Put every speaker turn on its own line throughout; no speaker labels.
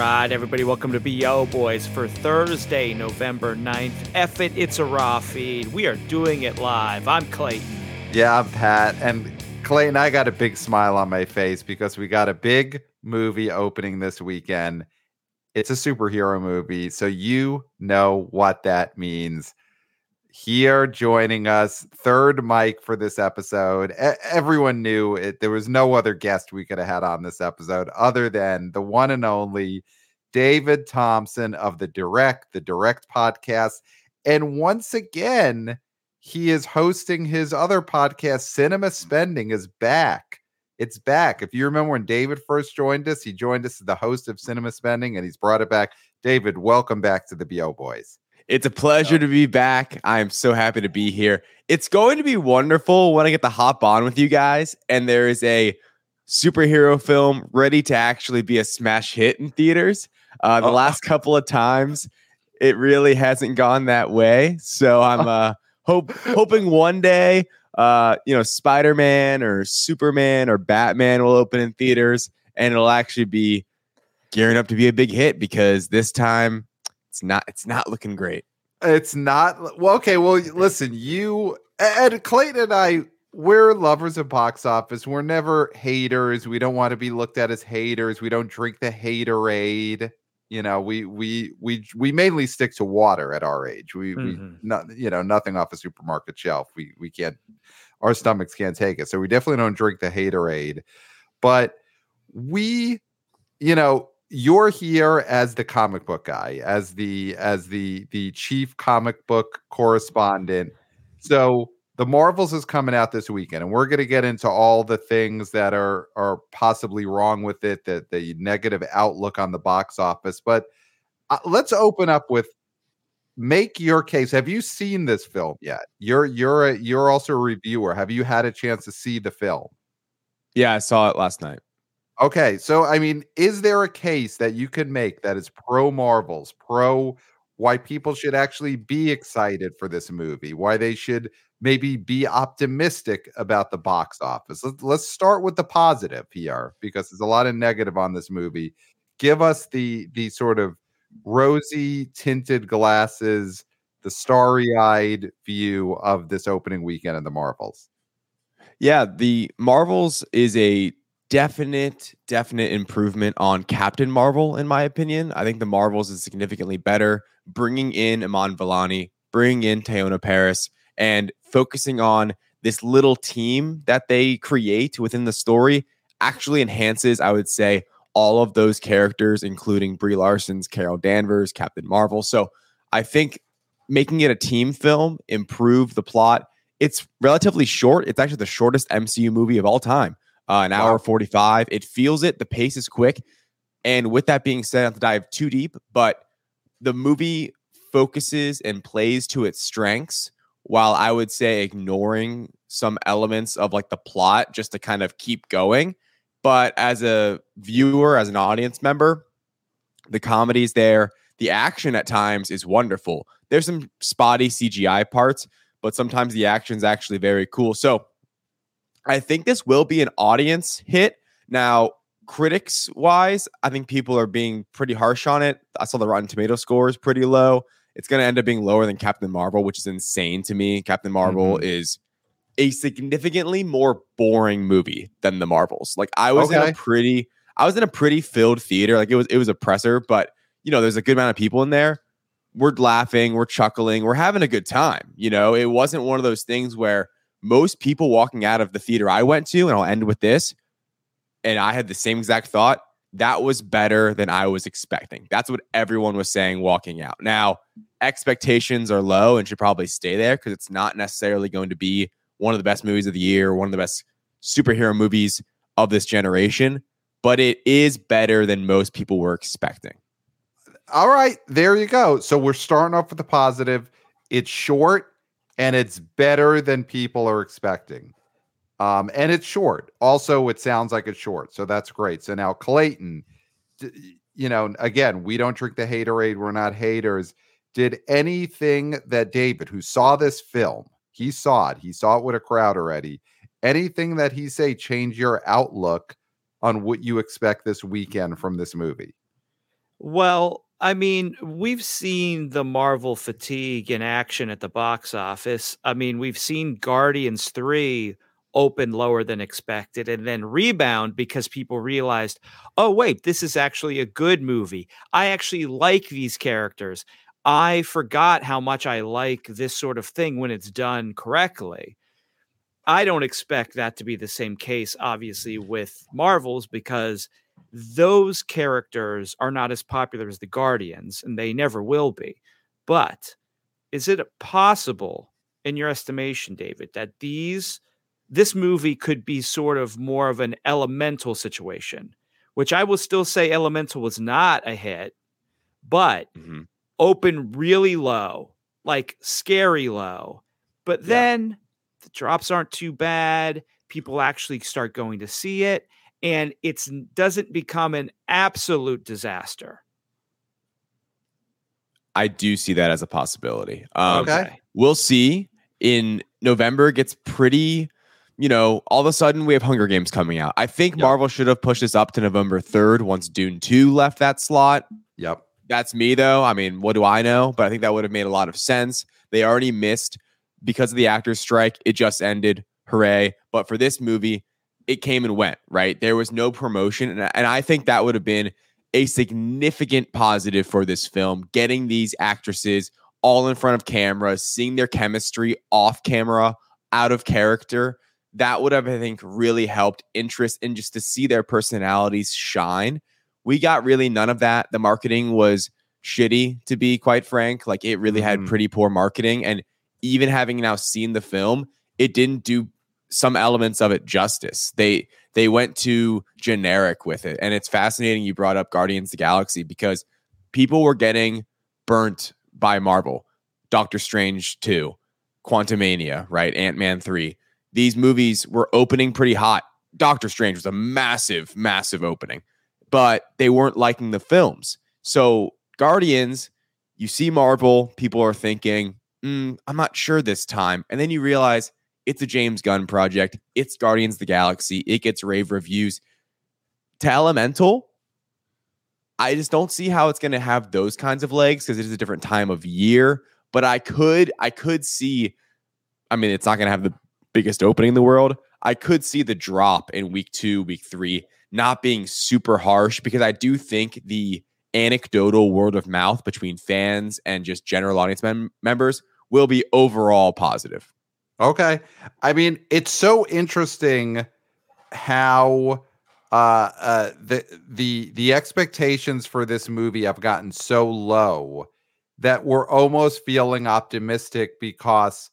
right, everybody, welcome to BO Boys for Thursday, November 9th. F it, it's a raw feed. We are doing it live. I'm Clayton.
Yeah, I'm Pat. And Clayton, I got a big smile on my face because we got a big movie opening this weekend. It's a superhero movie, so you know what that means. Here joining us, third mic for this episode. E- everyone knew it. There was no other guest we could have had on this episode other than the one and only David Thompson of the Direct, the Direct podcast. And once again, he is hosting his other podcast, Cinema Spending, is back. It's back. If you remember when David first joined us, he joined us as the host of Cinema Spending and he's brought it back. David, welcome back to the BO Boys.
It's a pleasure to be back. I am so happy to be here. It's going to be wonderful when I get to hop on with you guys and there is a superhero film ready to actually be a smash hit in theaters. Uh, the oh. last couple of times, it really hasn't gone that way. So I'm uh, hope hoping one day, uh, you know, Spider Man or Superman or Batman will open in theaters and it'll actually be gearing up to be a big hit because this time it's not it's not looking great.
It's not well. Okay, well, listen, you Ed Clayton and I we're lovers of box office. We're never haters. We don't want to be looked at as haters. We don't drink the haterade. You know, we we we we mainly stick to water at our age. We mm-hmm. we not you know nothing off a supermarket shelf. We we can't our stomachs can't take it. So we definitely don't drink the haterade. But we, you know, you're here as the comic book guy, as the as the the chief comic book correspondent. So the Marvels is coming out this weekend, and we're going to get into all the things that are are possibly wrong with it, that the negative outlook on the box office. But uh, let's open up with make your case. Have you seen this film yet? You're you're a, you're also a reviewer. Have you had a chance to see the film?
Yeah, I saw it last night.
Okay, so I mean, is there a case that you could make that is pro Marvels, pro why people should actually be excited for this movie, why they should maybe be optimistic about the box office? Let's, start with the positive here because there's a lot of negative on this movie. Give us the the sort of rosy tinted glasses, the starry eyed view of this opening weekend of the Marvels.
Yeah, the Marvels is a definite, definite improvement on Captain Marvel, in my opinion. I think the Marvels is significantly better, bringing in Iman Vellani, bringing in Teyonah Paris, and focusing on this little team that they create within the story actually enhances, I would say, all of those characters, including Brie Larson's Carol Danvers, Captain Marvel. So I think making it a team film improved the plot. It's relatively short. It's actually the shortest MCU movie of all time uh, an hour 45. It feels it. The pace is quick. And with that being said, not have to dive too deep, but the movie focuses and plays to its strengths while I would say ignoring some elements of like the plot just to kind of keep going. But as a viewer, as an audience member, the comedy's there. The action at times is wonderful. There's some spotty CGI parts, but sometimes the action is actually very cool. So I think this will be an audience hit. Now, critics wise, I think people are being pretty harsh on it. I saw the Rotten Tomato score is pretty low. It's going to end up being lower than Captain Marvel, which is insane to me. Captain Marvel mm-hmm. is a significantly more boring movie than the Marvels. Like I was okay. in a pretty I was in a pretty filled theater. Like it was it was oppressor, but you know, there's a good amount of people in there. We're laughing, we're chuckling, we're having a good time. You know, it wasn't one of those things where most people walking out of the theater I went to, and I'll end with this, and I had the same exact thought. That was better than I was expecting. That's what everyone was saying walking out. Now, expectations are low and should probably stay there because it's not necessarily going to be one of the best movies of the year, one of the best superhero movies of this generation, but it is better than most people were expecting.
All right, there you go. So we're starting off with the positive. It's short and it's better than people are expecting. Um, and it's short. Also, it sounds like it's short, so that's great. So now Clayton, you know, again, we don't drink the haterade. We're not haters. Did anything that David, who saw this film, he saw it, he saw it with a crowd already. Anything that he say change your outlook on what you expect this weekend from this movie?
Well, I mean, we've seen the Marvel fatigue in action at the box office. I mean, we've seen Guardians 3 open lower than expected and then rebound because people realized, oh, wait, this is actually a good movie. I actually like these characters. I forgot how much I like this sort of thing when it's done correctly. I don't expect that to be the same case, obviously, with Marvels because those characters are not as popular as the Guardians, and they never will be. But is it possible, in your estimation, David, that these this movie could be sort of more of an elemental situation, which I will still say elemental was not a hit, but mm-hmm. open really low, like scary low. But then the drops aren't too bad. People actually start going to see it and it doesn't become an absolute disaster.
I do see that as a possibility. Um,
okay.
We'll see. In November, it gets pretty, you know, all of a sudden we have Hunger Games coming out. I think yep. Marvel should have pushed this up to November 3rd once Dune 2 left that slot.
Yep.
That's me, though. I mean, what do I know? But I think that would have made a lot of sense. They already missed because of the actors' strike. It just ended. Hooray. But for this movie, it came and went, right? There was no promotion. And, and I think that would have been a significant positive for this film, getting these actresses all in front of camera, seeing their chemistry off camera, out of character. That would have, I think, really helped interest and in just to see their personalities shine. We got really none of that. The marketing was shitty, to be quite frank. Like it really mm-hmm. had pretty poor marketing. And even having now seen the film, it didn't do some elements of it justice. They they went too generic with it. And it's fascinating you brought up Guardians of the Galaxy because people were getting burnt by Marvel. Doctor Strange 2, Quantumania, right? Ant-Man 3. These movies were opening pretty hot. Doctor Strange was a massive, massive opening, but they weren't liking the films. So, Guardians, you see Marvel, people are thinking, mm, I'm not sure this time. And then you realize it's a James Gunn project. It's Guardians of the Galaxy. It gets rave reviews. To Elemental, I just don't see how it's going to have those kinds of legs because it is a different time of year. But I could, I could see. I mean, it's not going to have the biggest opening in the world. I could see the drop in week two, week three, not being super harsh because I do think the anecdotal word of mouth between fans and just general audience mem- members will be overall positive.
Okay. I mean, it's so interesting how uh uh the the the expectations for this movie have gotten so low that we're almost feeling optimistic because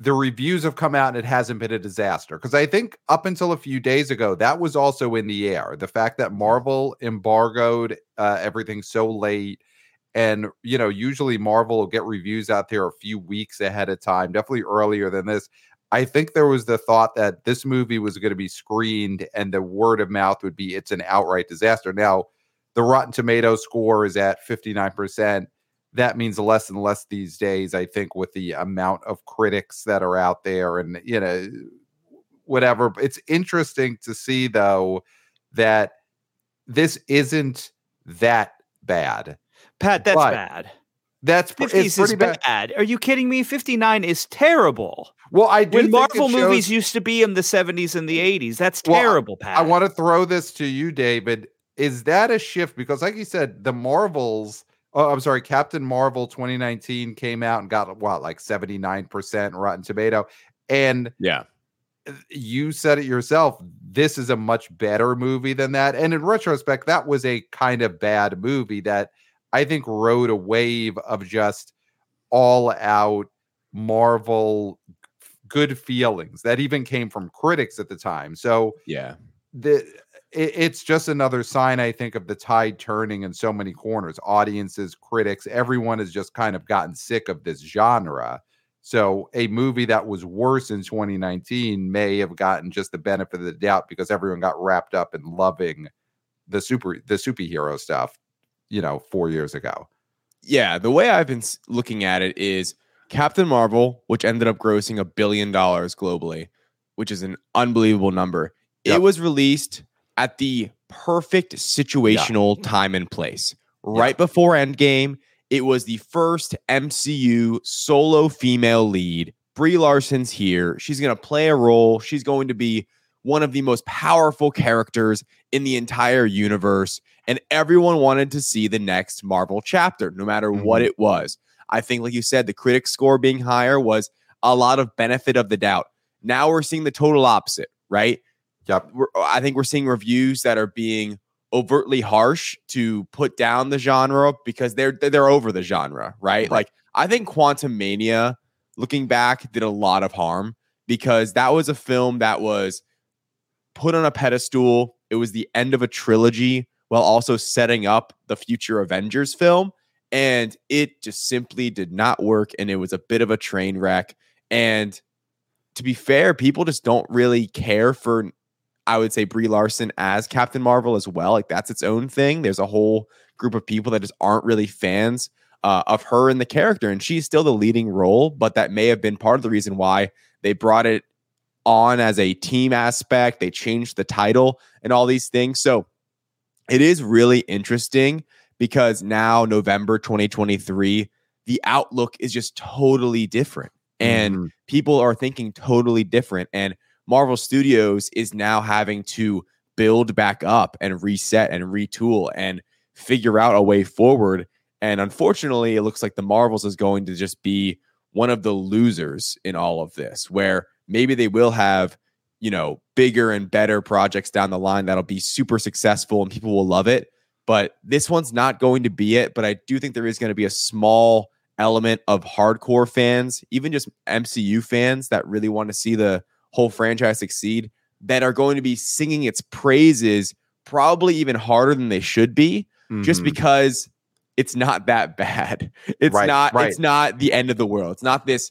the reviews have come out and it hasn't been a disaster because i think up until a few days ago that was also in the air the fact that marvel embargoed uh, everything so late and, you know, usually Marvel will get reviews out there a few weeks ahead of time, definitely earlier than this. I think there was the thought that this movie was going to be screened and the word of mouth would be it's an outright disaster. Now, the Rotten Tomato score is at 59%. That means less and less these days, I think, with the amount of critics that are out there and, you know, whatever. It's interesting to see, though, that this isn't that bad
Pat, that's but bad.
That's 50s is bad.
bad. Are you kidding me? 59 is terrible.
Well, I do
when Marvel shows... movies used to be in the 70s and the 80s. That's terrible, well, Pat.
I want to throw this to you, David. Is that a shift? Because, like you said, the Marvels. Oh, I'm sorry. Captain Marvel 2019 came out and got what, like 79% Rotten Tomato. And
yeah,
you said it yourself. This is a much better movie than that. And in retrospect, that was a kind of bad movie that I think rode a wave of just all out Marvel good feelings that even came from critics at the time. So
yeah,
the it, it's just another sign I think of the tide turning in so many corners. Audiences, critics, everyone has just kind of gotten sick of this genre. So a movie that was worse in 2019 may have gotten just the benefit of the doubt because everyone got wrapped up in loving the super the superhero stuff you know, four years ago.
Yeah, the way I've been looking at it is Captain Marvel, which ended up grossing a billion dollars globally, which is an unbelievable number. Yep. It was released at the perfect situational yeah. time and place, right before Endgame. It was the first MCU solo female lead. Brie Larson's here. She's going to play a role. She's going to be one of the most powerful characters in the entire universe. And everyone wanted to see the next Marvel chapter, no matter mm-hmm. what it was. I think, like you said, the critic score being higher was a lot of benefit of the doubt. Now we're seeing the total opposite, right?
Yep.
We're, I think we're seeing reviews that are being overtly harsh to put down the genre because they're they're over the genre, right? right. Like I think Quantumania, looking back, did a lot of harm because that was a film that was put on a pedestal. It was the end of a trilogy while also setting up the future Avengers film. And it just simply did not work. And it was a bit of a train wreck. And to be fair, people just don't really care for I would say Brie Larson as Captain Marvel as well. Like that's its own thing. There's a whole group of people that just aren't really fans uh, of her and the character, and she's still the leading role. But that may have been part of the reason why they brought it on as a team aspect. They changed the title and all these things. So it is really interesting because now November 2023, the outlook is just totally different, and mm-hmm. people are thinking totally different and Marvel Studios is now having to build back up and reset and retool and figure out a way forward. And unfortunately, it looks like the Marvels is going to just be one of the losers in all of this, where maybe they will have, you know, bigger and better projects down the line that'll be super successful and people will love it. But this one's not going to be it. But I do think there is going to be a small element of hardcore fans, even just MCU fans that really want to see the whole franchise succeed that are going to be singing its praises probably even harder than they should be mm-hmm. just because it's not that bad. It's right, not right. it's not the end of the world. It's not this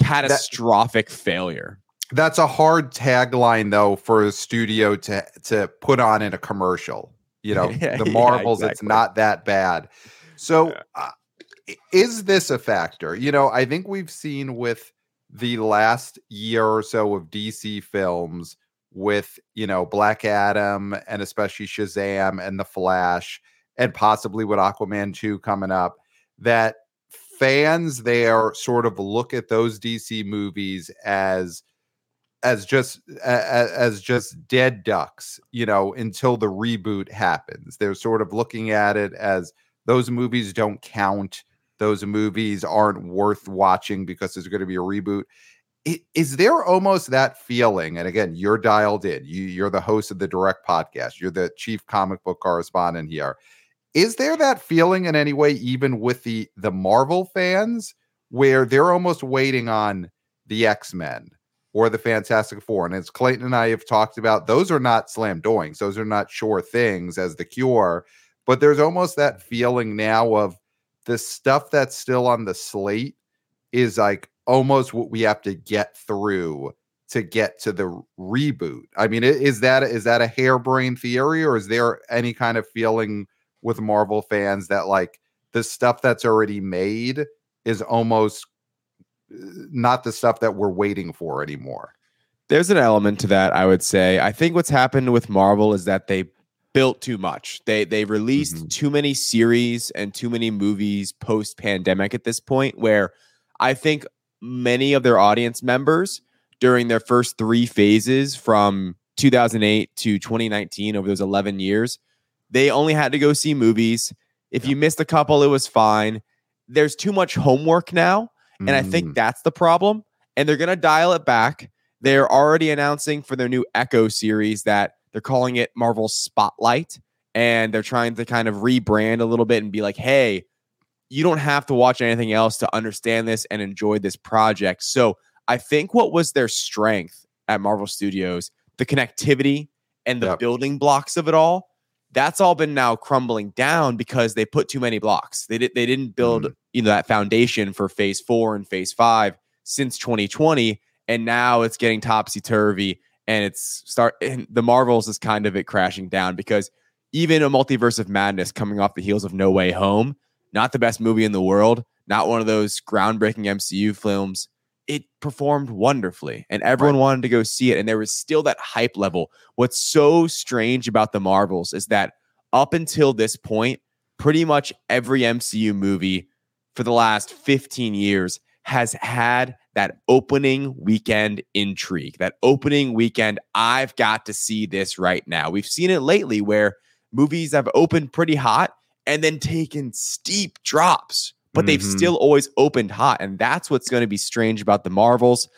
catastrophic that, failure.
That's a hard tagline though for a studio to to put on in a commercial. You know, yeah, the Marvels yeah, exactly. it's not that bad. So yeah. uh, is this a factor? You know, I think we've seen with the last year or so of DC films with, you know, Black Adam and especially Shazam and The Flash and possibly with Aquaman 2 coming up that fans there sort of look at those DC movies as as just as, as just dead ducks, you know, until the reboot happens. They're sort of looking at it as those movies don't count those movies aren't worth watching because there's going to be a reboot. Is there almost that feeling? And again, you're dialed in. You, you're the host of the direct podcast. You're the chief comic book correspondent here. Is there that feeling in any way, even with the the Marvel fans, where they're almost waiting on the X Men or the Fantastic Four? And as Clayton and I have talked about, those are not slam doings. Those are not sure things as the cure. But there's almost that feeling now of the stuff that's still on the slate is like almost what we have to get through to get to the reboot. I mean, is that is that a harebrained theory, or is there any kind of feeling with Marvel fans that like the stuff that's already made is almost not the stuff that we're waiting for anymore?
There's an element to that, I would say. I think what's happened with Marvel is that they built too much. They they released mm-hmm. too many series and too many movies post pandemic at this point where I think many of their audience members during their first 3 phases from 2008 to 2019 over those 11 years, they only had to go see movies. If yeah. you missed a couple it was fine. There's too much homework now, and mm. I think mm. that's the problem. And they're going to dial it back. They're already announcing for their new Echo series that they're calling it Marvel Spotlight, and they're trying to kind of rebrand a little bit and be like, hey, you don't have to watch anything else to understand this and enjoy this project. So I think what was their strength at Marvel Studios, the connectivity and the yep. building blocks of it all, that's all been now crumbling down because they put too many blocks. They did they didn't build mm. you know that foundation for phase four and phase five since 2020. And now it's getting topsy turvy and it's start and the Marvels is kind of it crashing down because even a multiverse of madness coming off the heels of No Way Home, not the best movie in the world, not one of those groundbreaking MCU films. It performed wonderfully and everyone right. wanted to go see it. And there was still that hype level. What's so strange about the Marvels is that up until this point, pretty much every MCU movie for the last 15 years has had that opening weekend intrigue, that opening weekend. I've got to see this right now. We've seen it lately where movies have opened pretty hot and then taken steep drops, but mm-hmm. they've still always opened hot. And that's what's going to be strange about the Marvels.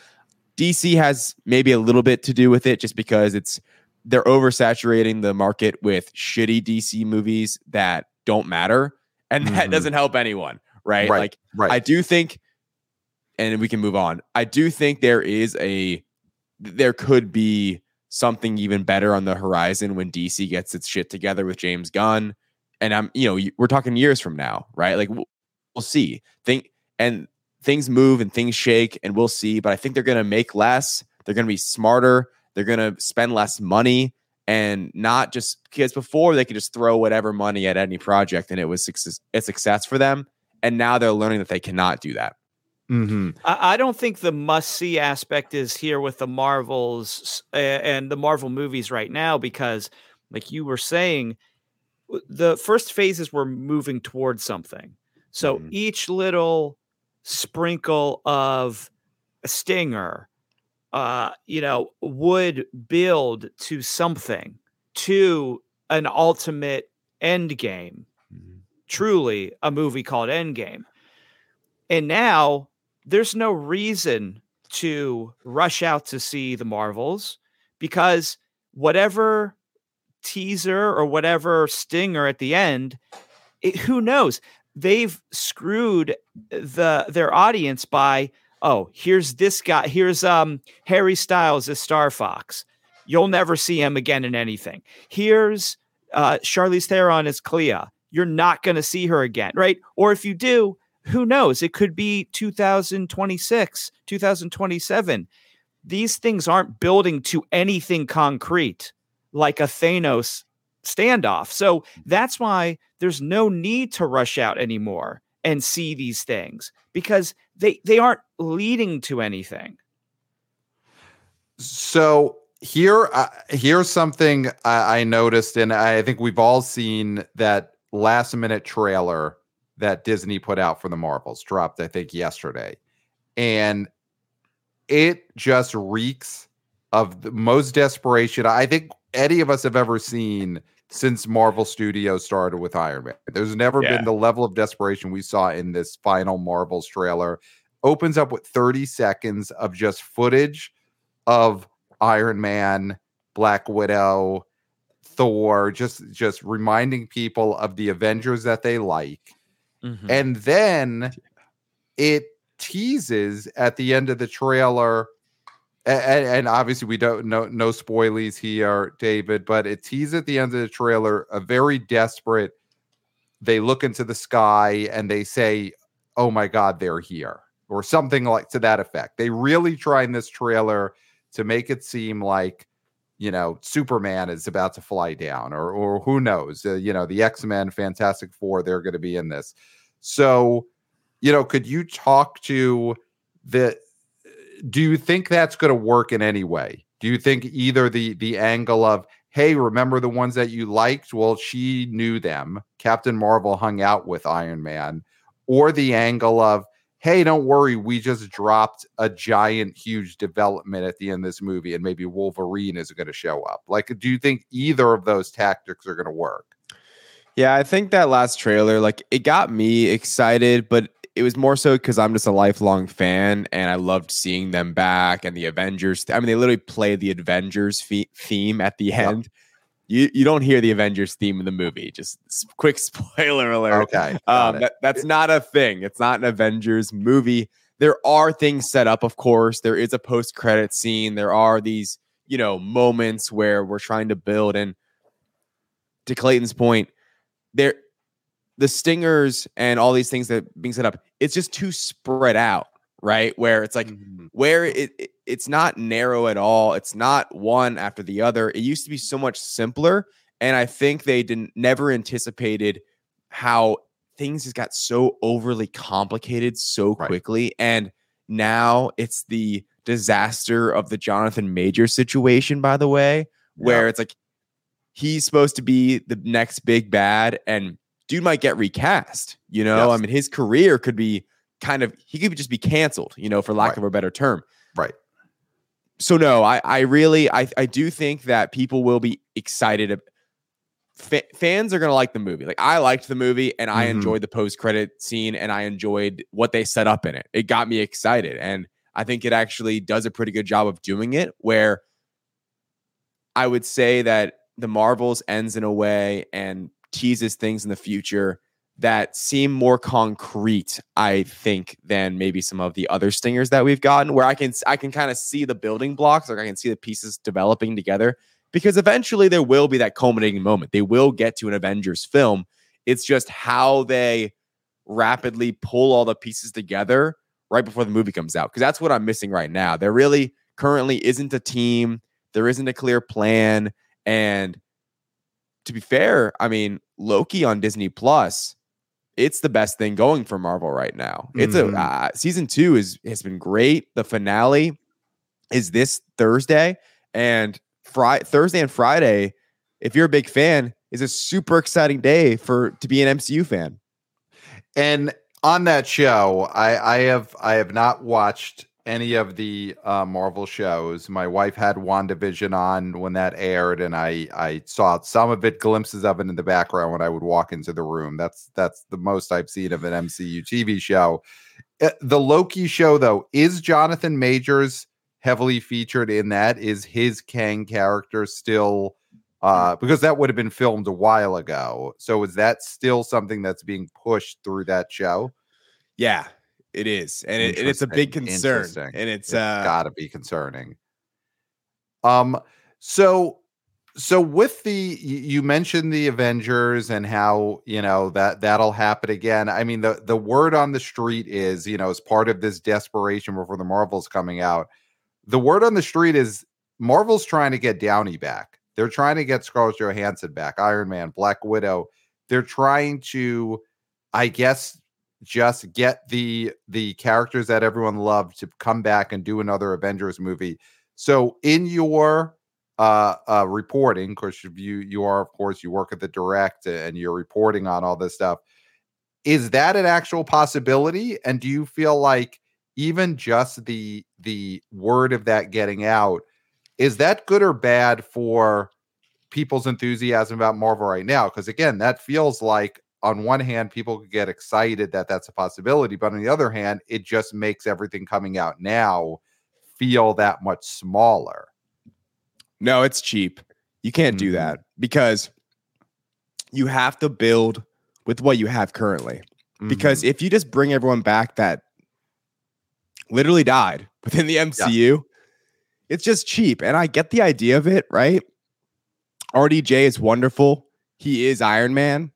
DC has maybe a little bit to do with it just because it's they're oversaturating the market with shitty DC movies that don't matter. And that mm-hmm. doesn't help anyone, right? right? Like, right. I do think, and we can move on. I do think there is a, there could be something even better on the horizon when DC gets its shit together with James Gunn. And I'm, you know, we're talking years from now, right? Like, we'll, we'll see. Think, and things move and things shake, and we'll see. But I think they're going to make less. They're going to be smarter. They're going to spend less money and not just because before they could just throw whatever money at any project and it was success, a success for them. And now they're learning that they cannot do that.
Mm-hmm. I, I, don't think the must see aspect is here with the Marvels uh, and the Marvel movies right now because, like you were saying, the first phases were moving towards something. So mm-hmm. each little sprinkle of a stinger uh, you know, would build to something, to an ultimate end game. Mm-hmm. Truly a movie called Endgame. And now there's no reason to rush out to see the Marvels because whatever teaser or whatever stinger at the end, it, who knows? They've screwed the their audience by oh, here's this guy. Here's um Harry Styles as Star Fox. You'll never see him again in anything. Here's uh, Charlize Theron as Clea. You're not going to see her again, right? Or if you do, who knows? It could be 2026, 2027. These things aren't building to anything concrete like a Thanos standoff. So that's why there's no need to rush out anymore and see these things because they they aren't leading to anything.
So here, uh, here's something I, I noticed, and I think we've all seen that last minute trailer that Disney put out for the Marvels dropped, I think, yesterday, and it just reeks of the most desperation I think any of us have ever seen since Marvel Studios started with Iron Man. There's never yeah. been the level of desperation we saw in this final Marvels trailer. Opens up with 30 seconds of just footage of Iron Man, Black Widow, Thor, just just reminding people of the Avengers that they like. Mm-hmm. And then it teases at the end of the trailer and, and, obviously we don't know no spoilies here, David, but it teases at the end of the trailer a very desperate. They look into the sky and they say, "Oh my God, they're here," or something like to that effect. They really try in this trailer to make it seem like you know Superman is about to fly down, or or who knows, uh, you know the X Men, Fantastic Four, they're going to be in this. So, you know, could you talk to the do you think that's going to work in any way? Do you think either the the angle of hey, remember the ones that you liked? Well, she knew them. Captain Marvel hung out with Iron Man, or the angle of hey, don't worry, we just dropped a giant, huge development at the end of this movie, and maybe Wolverine is going to show up. Like, do you think either of those tactics are going to work?
Yeah, I think that last trailer, like, it got me excited, but it was more so because I'm just a lifelong fan and I loved seeing them back and the Avengers. I mean, they literally play the Avengers fe- theme at the end. Yep. You you don't hear the Avengers theme in the movie. Just quick spoiler alert.
Okay,
um, that, that's not a thing. It's not an Avengers movie. There are things set up, of course. There is a post credit scene. There are these you know moments where we're trying to build. And to Clayton's point, there the stingers and all these things that being set up, it's just too spread out, right? Where it's like mm-hmm. where it, it, it's not narrow at all. It's not one after the other. It used to be so much simpler, and I think they didn't never anticipated how things just got so overly complicated so quickly, right. and now it's the disaster of the Jonathan Major situation. By the way, where it's like he's supposed to be the next big bad and dude might get recast. You know,
Yes.
I mean, his career could be kind of he could just be canceled. You know, for lack
Right.
of a better term.
Right.
So no, I I really I I do think that people will be excited. ab- Fa- fans are gonna like the movie. Like I liked the movie, and I
Mhm.
enjoyed the post credit scene, and I enjoyed what they set up in it. It got me excited, and I think it actually does a pretty good job of doing it. Where I would say that the Marvels ends in a way and teases things in the future that seem more concrete, I think, than maybe some of the other stingers that we've gotten, where I can I can kind of see the building blocks, like I can see the pieces developing together. Because eventually there will be that culminating moment. They will get to an Avengers film. It's just how they rapidly pull all the pieces together right before the movie comes out. Because that's what I'm missing right now. There really currently isn't a team. There isn't a clear plan. And to be fair, I mean, Loki on Disney Plus, it's the best thing going for Marvel right now. It's
Mhm.
a uh, season two is has been great. The finale is this Thursday and Friday, Thursday and Friday. If you're a big fan, is a super exciting day for to be an MCU fan.
And on that show, I, I have I have not watched any of the uh, Marvel shows. My wife had WandaVision on when that aired, and I I saw some of it, glimpses of it in the background when I would walk into the room. That's that's the most I've seen of an MCU TV show. Uh, the Loki show, though, is Jonathan Majors heavily featured in that? Is his Kang character still? uh, because that would have been filmed a while ago. So is that still something that's being pushed through that show?
Yeah, it is, and it, it's a big concern, and it's
It's
uh,
gotta be concerning. Um, so so with the you mentioned the Avengers and how you know that that'll happen again. I mean, the the word on the street is you know as part of this desperation before the Marvels coming out. The word on the street is Marvel's trying to get Downey back. They're trying to get Scarlett Johansson back, Iron Man, Black Widow. They're trying to, I guess, just get the the characters that everyone loved to come back and do another Avengers movie. So in your uh, uh reporting, because you you are of course you work at the direct and you're reporting on all this stuff. Is that an actual possibility? And do you feel like even just the the word of that getting out is that good or bad for people's enthusiasm about Marvel right now? Because again, that feels like on one hand, people could get excited that that's a possibility, but on the other hand, it just makes everything coming out now feel that much smaller.
No, it's cheap. You can't do
Mhm.
that because you have to build with what you have currently. Because
Mhm.
if you just bring everyone back that literally died within the MCU, it's just cheap. And I get the idea of it, right? RDJ is wonderful. He is Iron Man.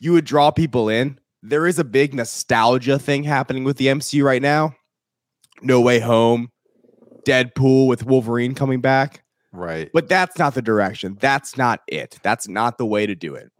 You would draw people in. There is a big nostalgia thing happening with the MCU right now. No Way Home, Deadpool with Wolverine coming back.
right.
But that's not the direction. That's not it. That's not the way to do it.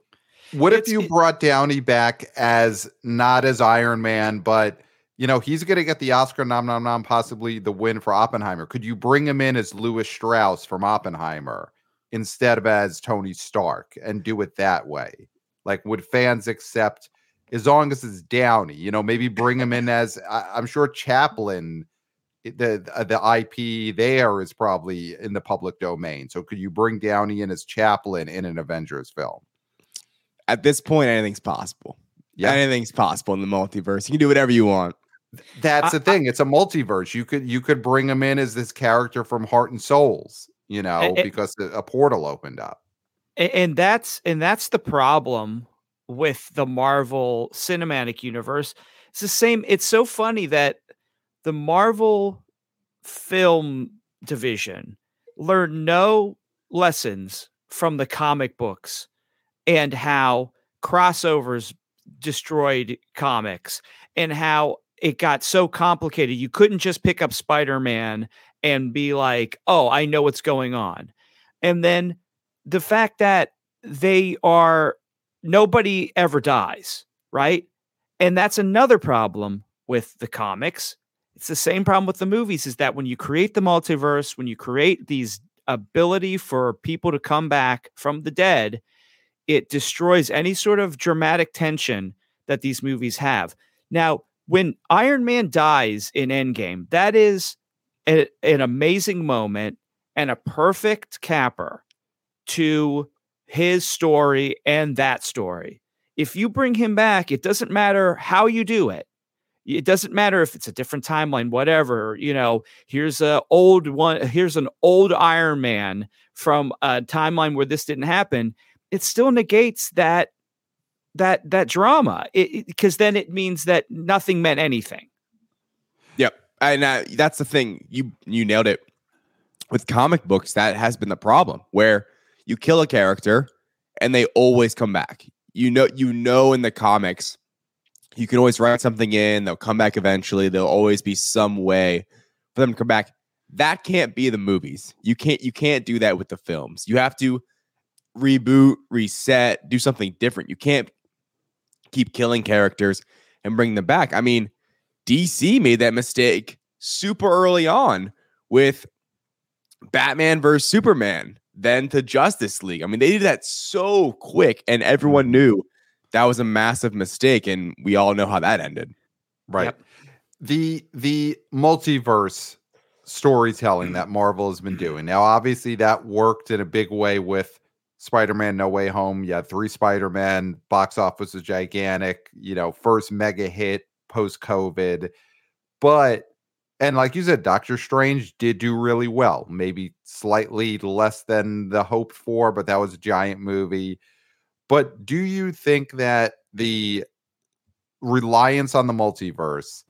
What if you
it-
brought Downey back as not as Iron Man, but you know he's going to get the Oscar nom nom nom, possibly the win for Oppenheimer? Could you bring him in as Lewis Strauss from Oppenheimer instead of as Tony Stark and do it that way? Like, would fans accept as long as it's Downey? You know, maybe bring him in as I, I'm sure Chaplin. The uh, the IP there is probably in the public domain. So could you bring Downey in as Chaplin in an Avengers film?
At this point, anything's possible.
Yeah.
Anything's possible in the multiverse. You can do whatever you want.
That's
I-
the thing. It's a multiverse. You could you could bring him in as this character from Heart and Souls, you know,
a-
because a portal opened up.
And that's and that's the problem with the Marvel Cinematic Universe. It's the same. It's so funny that the Marvel film division learned no lessons from the comic books and how crossovers destroyed comics and how it got so complicated. You couldn't just pick up Spider-Man and be like, "Oh, I know what's going on." And then the fact that they are nobody ever dies, right? And that's another problem with the comics. It's the same problem with the movies is that when you create the multiverse, when you create these ability for people to come back from the dead, it destroys any sort of dramatic tension that these movies have. Now, when Iron Man dies in Endgame, that is a, an amazing moment and a perfect capper to his story and that story. If you bring him back, it doesn't matter how you do it. It doesn't matter if it's a different timeline, whatever. You know, here's a old one. Here's an old Iron Man from a timeline where this didn't happen. It still negates that that that drama because then it means that nothing meant anything.
Yep, and uh, that's the thing. You you nailed it. With comic books, that has been the problem where you kill a character and they always come back. You know, you know, in the comics, you can always write something in. They'll come back eventually. There'll always be some way for them to come back. That can't be the movies. You can't. You can't do that with the films. You have to reboot, reset, do something different. You can't keep killing characters and bring them back. I mean, DC made that mistake super early on with Batman versus Superman, then to Justice League. I mean, they did that so quick, and everyone knew that was a massive mistake, and we all know how that ended.
Right. Yep. The the multiverse storytelling mm. that Marvel has been doing. Now, obviously, that worked in a big way with Spider-Man No Way Home. Yeah, three Spider-Man box office was gigantic, you know, first mega hit post-COVID. But and like you said, Doctor Strange did do really well, maybe slightly less than the hoped for, but that was a giant movie. But do you think that the reliance on the multiverse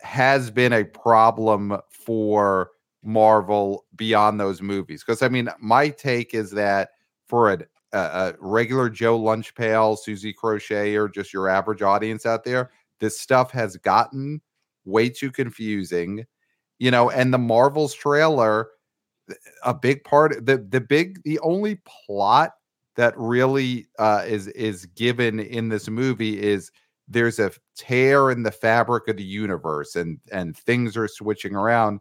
has been a problem for Marvel beyond those movies? Because I mean, my take is that for a, a regular Joe lunch pail, Susie Crochet, or just your average audience out there, this stuff has gotten way too confusing, you know. And the Marvels trailer, a big part, the the big, the only plot that really uh, is is given in this movie is there's a tear in the fabric of the universe, and and things are switching around,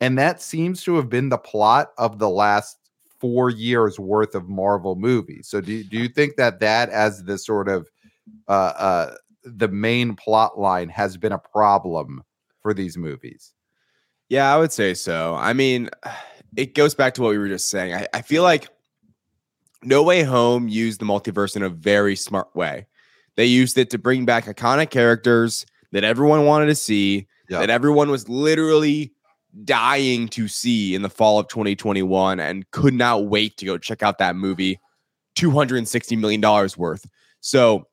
and that seems to have been the plot of the last four years worth of Marvel movies. So do do you think that that as the sort of uh, uh, the main plot line has been a problem for these movies?
Yeah, I would say so. I mean, it goes back to what we were just saying. I, I feel like No Way Home used the multiverse in a very smart way. They used it to bring back iconic characters that everyone wanted to see, yep. that everyone was literally dying to see in the fall of 2021 and could not wait to go check out that movie. $260 million worth. So,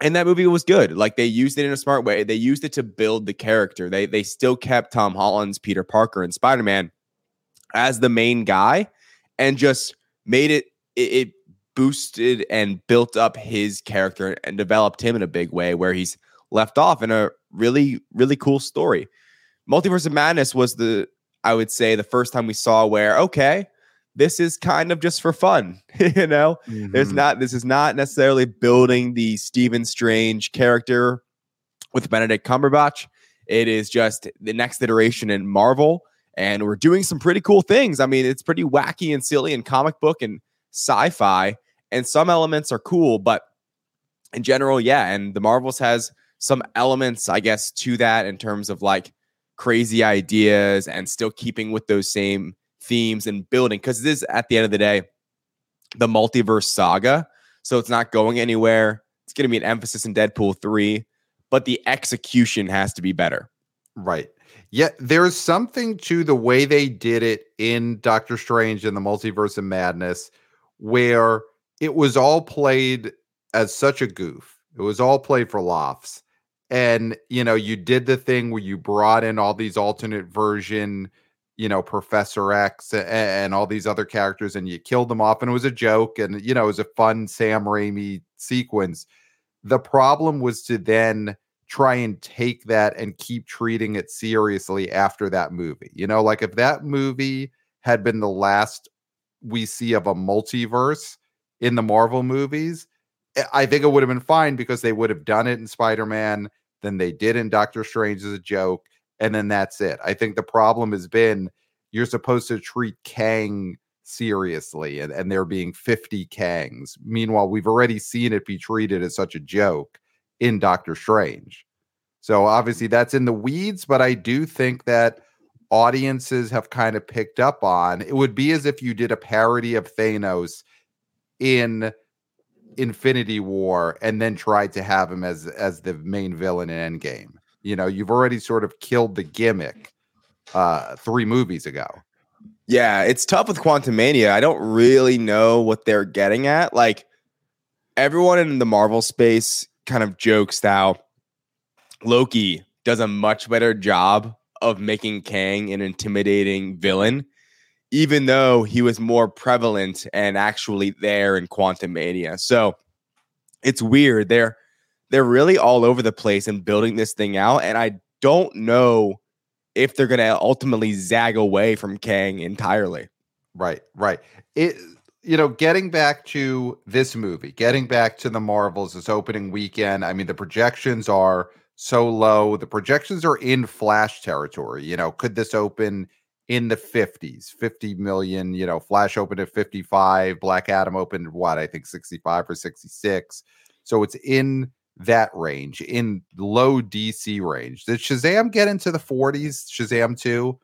and that movie was good. Like they used it in a smart way. They used it to build the character. They they still kept Tom Holland's Peter Parker and Spider-Man as the main guy and just made it it, it boosted and built up his character and developed him in a big way where he's left off in a really really cool story. Multiverse of Madness was the, I would say, the first time we saw where, okay, this is kind of just for fun. you know, mm-hmm. there's not, this is not necessarily building the Stephen Strange character with Benedict Cumberbatch. It is just the next iteration in Marvel. And we're doing some pretty cool things. I mean, it's pretty wacky and silly and comic book and sci fi. And some elements are cool, but in general, yeah. And the Marvels has some elements, I guess, to that in terms of like crazy ideas and still keeping with those same themes and building because this is at the end of the day the multiverse saga so it's not going anywhere. It's going to be an emphasis in deadpool 3 but the execution has to be better.
Right. Yeah there's something to the way they did it in doctor strange and the multiverse of madness where it was all played as such a goof. It was all played for laughs. And you know you did the thing where you brought in all these alternate version you know professor x and, and, all these other characters and you killed them off and it was a joke and you know it was a fun sam raimi sequence. The problem was to then try and take that and keep treating it seriously after that movie you know? Like if that movie had been the last we see of a multiverse in the marvel movies eh, I think it would have been fine because they would have done it in Spider Man than they did in Doctor Strange as a joke, and then that's it. I think the problem has been you're supposed to treat Kang seriously and, and there being 50 Kangs. Meanwhile, we've already seen it be treated as such a joke in Doctor Strange. So obviously that's in the weeds, but I do think that audiences have kind of picked up on it would be as if you did a parody of Thanos in Infinity War and then tried to have him as as the main villain in Endgame. You know, you've already sort of killed the gimmick uh three movies ago.
Yeah, it's tough with Quantumania. I don't really know what they're getting at. Like everyone in the Marvel space kind of jokes that Loki does a much better job of making Kang an intimidating villain, even though he was more prevalent and actually there in Quantumania. So it's weird. They're they're really all over the place and building this thing out. And I don't know if they're gonna ultimately zag away from Kang entirely.
Right, right. It you know, getting back to this movie, getting back to the Marvels this opening weekend. I mean, the projections are so low. The projections are in flash territory. You know, could this open in the 50s, 50 million? You know, Flash opened at 55, Black Adam opened what I think 65 or 66. So it's in that range, in low DC range. Did Shazam get into the 40s? Shazam 2?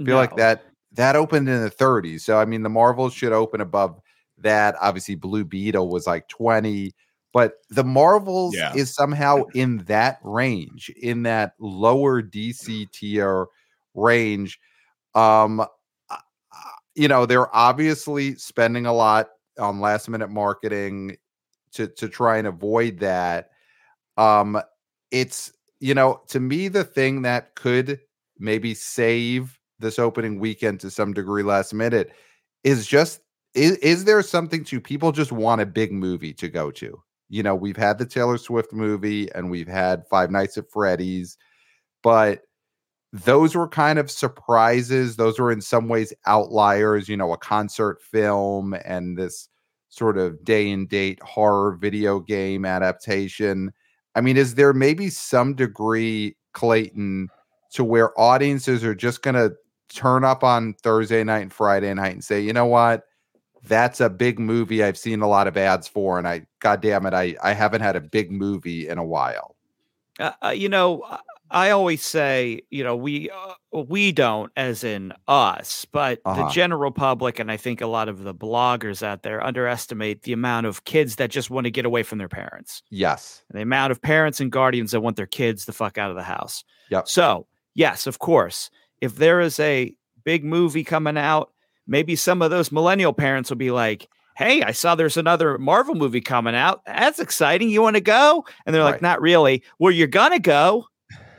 I feel no. like that that opened in the 30s. So I mean the Marvels should open above that. Obviously, Blue Beetle was like 20 but the Marvels yeah. is somehow in that range, in that lower DC tier range. Um, you know, they're obviously spending a lot on last minute marketing to to try and avoid that. Um, it's you know, to me, the thing that could maybe save this opening weekend to some degree last minute is just is, is there something to people just want a big movie to go to you know, we've had the Taylor Swift movie and we've had Five Nights at Freddy's, but those were kind of surprises. Those were in some ways outliers, you know, a concert film and this sort of day and date horror video game adaptation. I mean, is there maybe some degree, Clayton, to where audiences are just going to turn up on Thursday night and Friday night and say, you know what? that's a big movie I've seen a lot of ads for, and I, God damn it, I I haven't had a big movie in a while.
Uh, uh you know, I always say, you know, we uh, we don't, as in us, but uh-huh. the general public, and I think a lot of the bloggers out there underestimate the amount of kids that just want to get away from their parents.
Yes,
and the amount of parents and guardians that want their kids the fuck out of the house.
Yep.
So yes, of course, if there is a big movie coming out maybe some of those millennial parents will be like, Hey, I saw there's another Marvel movie coming out. That's exciting. You want to go? And they're right. like, Not really. Well, you're going to go.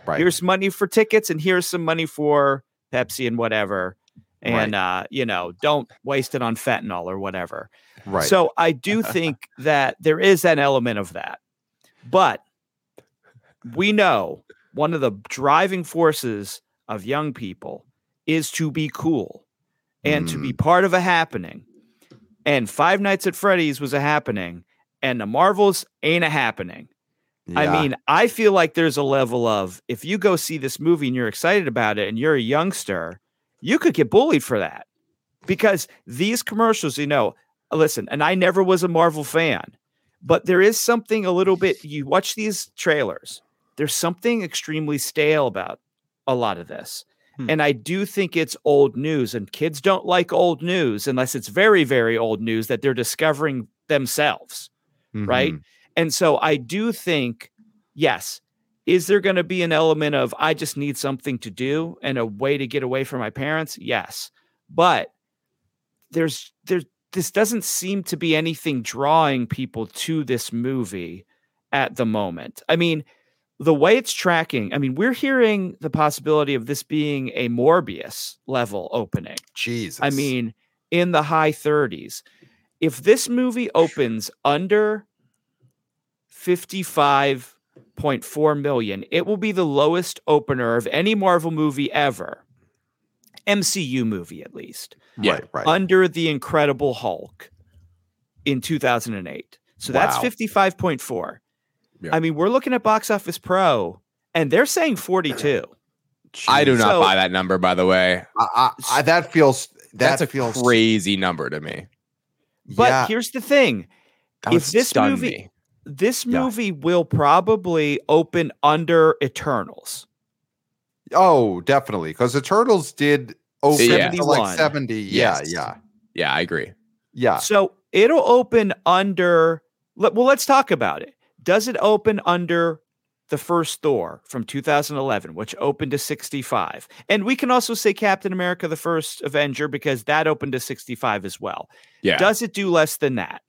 Right. Here's money for tickets and here's some money for Pepsi and whatever. And, right. uh, you know, don't waste it on fentanyl or whatever.
Right.
So I do think that there is an element of that. But we know one of the driving forces of young people is to be cool and mm. to be mm. part of a happening. And Five Nights at Freddy's was a happening, and the Marvels ain't a happening. Yeah. I mean, I feel like there's a level of if you go see this movie and you're excited about it and you're a youngster, you could get bullied for that because these commercials, you know, listen, and I never was a Marvel fan, but there is something a little bit, you watch these trailers, there's something extremely stale about a lot of this. Hmm. And I do think it's old news, and kids don't like old news unless it's very, very old news that they're discovering themselves. Mm-hmm. Right. And so I do think, yes, is there going to be an element of I just need something to do and a way to get away from my parents? Yes. But there's, there's, this doesn't seem to be anything drawing people to this movie at the moment. I mean, the way it's tracking, I mean, we're hearing the possibility of this being a Morbius level opening.
Jesus.
I mean, in the high 30s. If this movie opens under 55.4 million, it will be the lowest opener of any Marvel movie ever. MCU movie, at least.
Yeah, right, right.
Under The Incredible Hulk in 2008. So wow. that's 55.4. Yeah. I mean, we're looking at Box Office Pro, and they're saying 42.
I do not so, buy that number, by the way.
I, I, that feels that
That's a
feels
crazy number to me.
But
yeah,
here's the thing:
That
If this movie-
me.
This
Yeah.
movie will probably open under Eternals.
oh, definitely because the Turtles did open
Yeah.
to like 70. Yeah,
Yes.
yeah,
yeah, I agree.
yeah.
So it'll open under. Well, let's talk about it. Does it open under the first Thor from 2011, which opened to 65? And we can also say Captain America: The First Avenger because that opened to 65 as well.
Yeah,
Does it do less than that?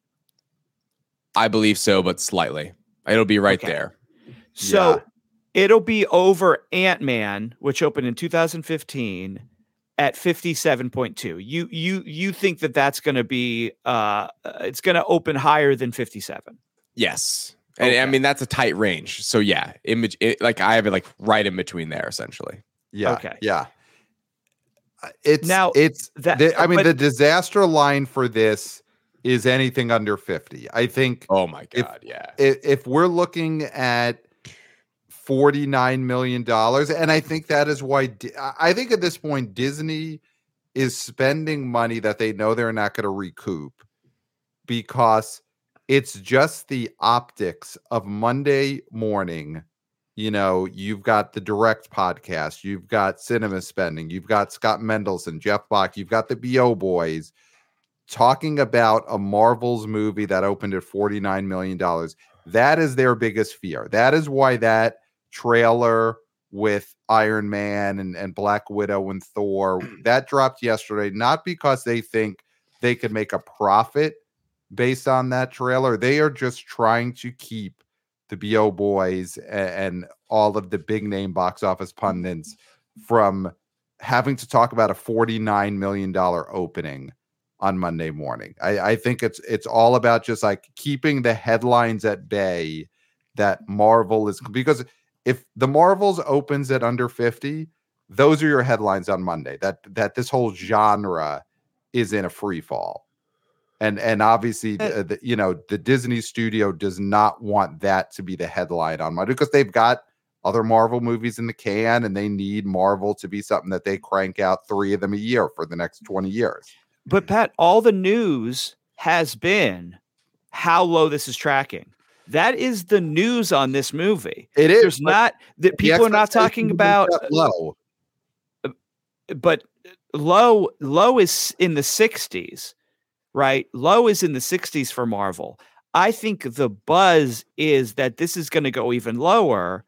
I believe so, but slightly. It'll be right
Okay.
there.
So
Yeah.
it'll be over Ant Man, which opened in 2015 at 57.2. You you you think that that's going to be uh uh, it's going to open higher than 57.
Yes. And I mean that's a tight range. So yeah, image it, like I have it like right in between there essentially.
Yeah.
Okay.
Yeah. Uh, It's
Now,
it's
that-
the, I mean
but-
the disaster line for this is anything under 50. I think
Oh my
If-
god, yeah.
if, if we're looking at 49 million dollars and I think that is why I I think at this point Disney is spending money that they know they're not going to recoup because it's just the optics of Monday morning you know, you've got the direct podcast, you've got cinema spending, you've got Scott Mendelson, Jeff Bock, you've got the BO boys talking about a Marvel's movie that opened at $49 million. That is their biggest fear. That is why that trailer with Iron Man and, and Black Widow and Thor that dropped yesterday, not because they think they could make a profit based on that trailer. They are just trying to keep the BO boys a- and all of the big name box office pundits from having to talk about a $49 million opening on Monday morning. I, I think it's it's all about just like keeping the headlines at bay that Marvel is because if the Marvels opens at under 50, those are your headlines on Monday. That that this whole genre is in a free fall. And and obviously
Uh,
the, you know the Disney studio does not want that to be the headline on Monday because they've got other Marvel movies in the can and they need Marvel to be something that they crank out 3 of them a year for the next 20 years.
But Pat, all the news has been how low this is tracking. That is the news on this movie.
It is
There's not that people are not talking about
low.
but low low is in the 60s right low is in the 60s for marvel i think the buzz is that this is going to go even lower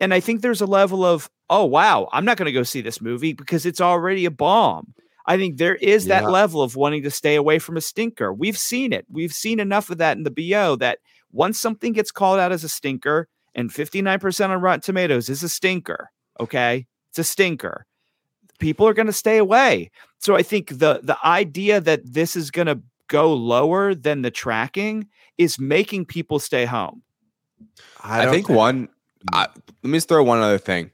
and i think there's a level of oh wow i'm not going to go see this movie because it's already a bomb i think there is that
Yeah.
level of wanting to stay away from a stinker we've seen it we've seen enough of that in the bo that once something gets called out as a stinker and 59% on rotten tomatoes is a stinker okay it's a stinker people are going to stay away. So I think the the idea that this is going to go lower than the tracking is making people stay home.
I,
don't
think one. Mm. I, let me just throw one other thing.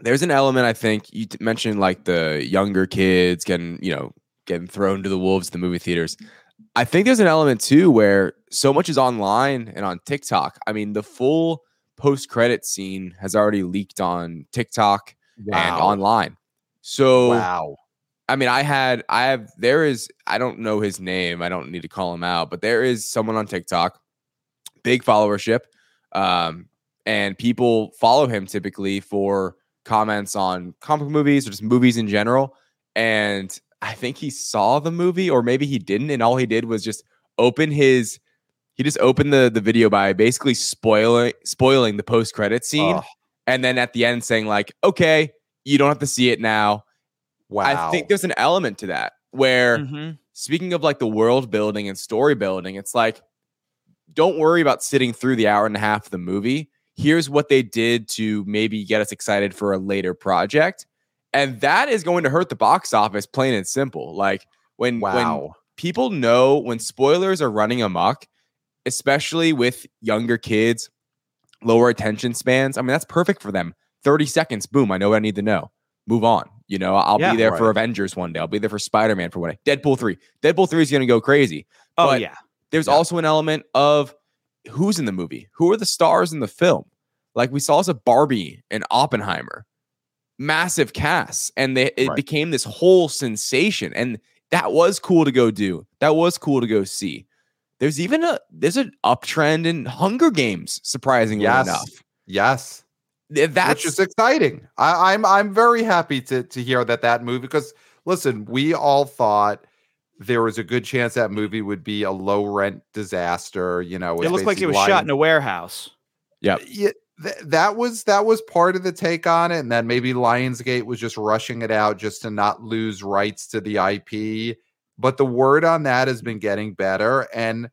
There's an element I think you mentioned, like the younger kids getting, you know, getting thrown to the wolves in the movie theaters. I think there's an element too where so much is online and on TikTok. I mean, the full post credit scene has already leaked on TikTok and online. So
Wow.
I mean, I had, I have, there is, I don't know his name. I don't need to call him out, but there is someone on TikTok, big followership. Um, and people follow him typically for comments on comic movies or just movies in general. And I think he saw the movie, or maybe he didn't. And all he did was just open his, he just opened the, the video by basically spoiling, spoiling the post credit scene. And then at the end saying, like, okay, you don't have to see it now.
wow.
I think there's an element to that where
Mhm.
speaking of like the world building and story building, it's like, don't worry about sitting through the hour and a half of the movie. Here's what they did to maybe get us excited for a later project. And that is going to hurt the box office, plain and simple. Like when, when
wow.
people know when spoilers are running amok, especially with younger kids, lower attention spans. I mean, that's perfect for them. 30 seconds, boom, I know what I need to know. Move on. You know, I'll
Yeah.
be there for Avengers one day. I'll be there for Spider Man for one day. Deadpool 3. Deadpool 3 is going to go crazy.
Oh
But-
yeah.
There's
Yeah.
also an element of who's in the movie, who are the stars in the film. Like we saw as a Barbie and Oppenheimer. massive casts and they, it
Right.
became this whole sensation and that was cool to go do that was cool to go see there's even a there's an uptrend in hunger games surprisingly
Yes.
enough
Yes.
That's
just exciting. I, I'm I'm very happy to to hear that that movie because listen, we all thought there was a good chance that movie would be a low rent disaster. You know,
It looked like it was shot in a warehouse.
yeah, th- that was that was part of the take on it, and then maybe Lionsgate was just rushing it out just to not lose rights to the IP. But the word on that has been getting better, and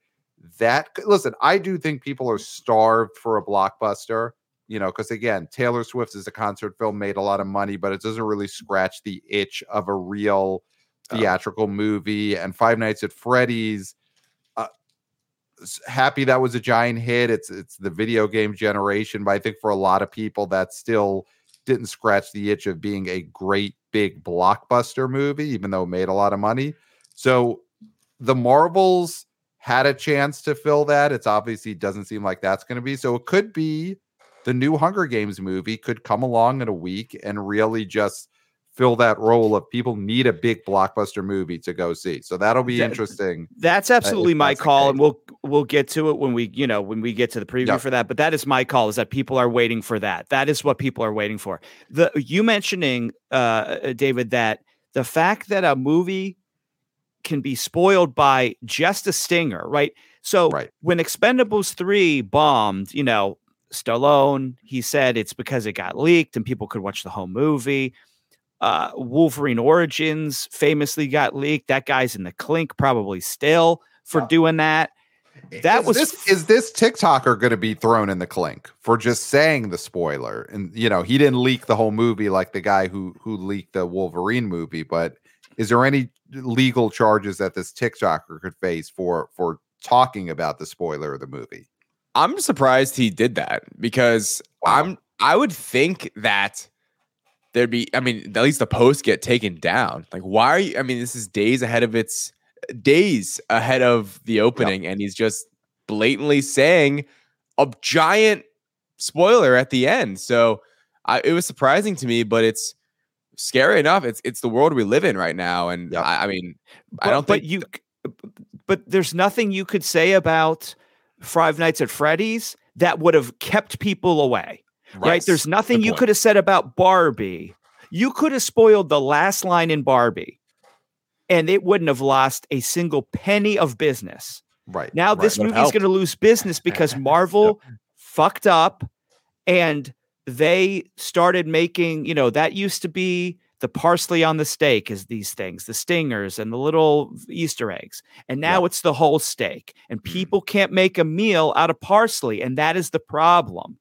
that listen, I do think people are starved for a blockbuster. You know, because again, Taylor Swift is a concert film, made a lot of money, but it doesn't really scratch the itch of a real
Oh.
theatrical movie. And Five Nights at Freddy's happy that was a giant hit. It's it's the video game generation, but I think for a lot of people that still didn't scratch the itch of being a great big blockbuster movie, even though it made a lot of money. So the Marvels had a chance to fill that. It's obviously doesn't seem like that's going to be. So it could be the new Hunger Games movie could come along in a week and really just fill that role of people need a big blockbuster movie to go see. So that'll be
That-
interesting.
That's absolutely my
that's
call, and we'll we'll get to it when we you know when we get to the preview
Yep.
for that. But that is my call: is that people are waiting for that. That is what people are waiting for. The you mentioning, uh, David, that the fact that a movie can be spoiled by just a stinger, right? So
Right.
when Expendables three bombed, you know, Stallone he said it's because it got leaked and people could watch the whole movie. Uh, Wolverine Origins famously got leaked. That guy's in the clink probably still for
Yeah.
doing that. That
is
was
this is this TikToker going to be thrown in the clink for just saying the spoiler? And you know, he didn't leak the whole movie like the guy who who leaked the Wolverine movie, but is there any legal charges that this TikToker could face for for talking about the spoiler of the movie?
I'm surprised he did that because
Wow.
I'm I would think that there'd be I mean at least the post get taken down. Like why are you I mean this is days ahead of its days ahead of the opening and he's just blatantly saying a giant spoiler at the end. So I, it was surprising to me but it's scary enough. It's it's the world we live in right now and
Yep.
I, I mean
but,
I don't
but
think
you but there's nothing you could say about Five Nights at Freddy's that would have kept people away. Right? There's nothing
Good
you
point.
could have said about Barbie. You could have spoiled the last line in Barbie and it wouldn't have lost a single penny of business.
right
Now
right.
this
Would've
movie's going to lose business because Marvel fucked up and they started making, you know, that used to be the parsley on the steak is these things, the stingers and the little Easter eggs. And now it's the whole steak. And
Mm-hmm.
people can't make a meal out of parsley and that is the problem.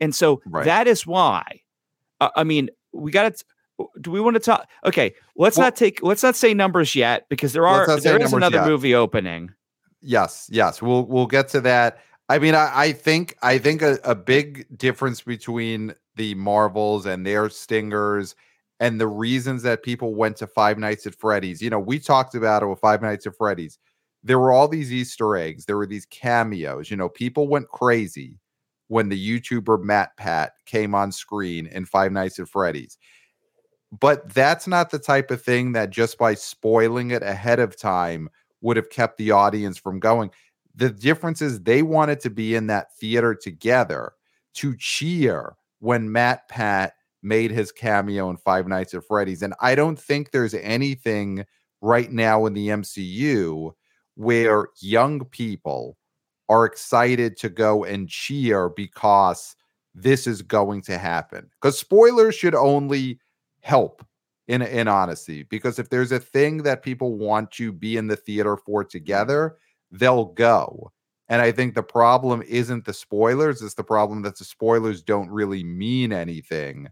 And so
Right.
that is why uh, I mean, we got to do we want to talk okay, let's
Well-
not take let's not say numbers yet because there are
Let's not say
there is another
yet.
movie opening.
Yes, yes, we'll we'll get to that. I mean, I, I think I think a, a big difference between the Marvels and their stingers and the reasons that people went to Five Nights at Freddy's. You know, we talked about it with Five Nights at Freddy's. There were all these Easter eggs. There were these cameos. You know, people went crazy when the YouTuber MatPat came on screen in Five Nights at Freddy's. But that's not the type of thing that just by spoiling it ahead of time would have kept the audience from going. The difference is they wanted to be in that theater together to cheer when MatPat made his cameo in Five Nights at Freddy's. And I don't think there's anything right now in the MCU where young people are excited to go and cheer because this is going to happen. Because spoilers should only help in in honesty because if there's a thing that people want to be in the theater for together they'll go and i think the problem isn't the spoilers it's the problem that the spoilers don't really mean anything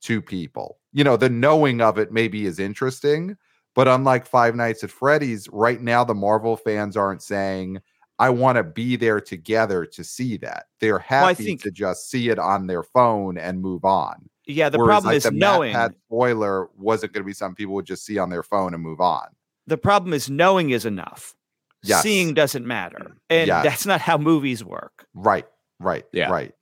to people you know the knowing of it maybe is interesting but unlike five nights at freddy's right now the marvel fans aren't saying i want to be there together to see that they're happy
think-
to just see it on their phone and move on
Yeah, the
Whereas,
problem
like,
is
the
knowing.
Pat spoiler wasn't going to be something people would just see on their phone and move on.
the problem is knowing is enough.
Yes.
Seeing doesn't matter. And
Yes.
that's not how movies work.
Right, right,
Yeah.
right.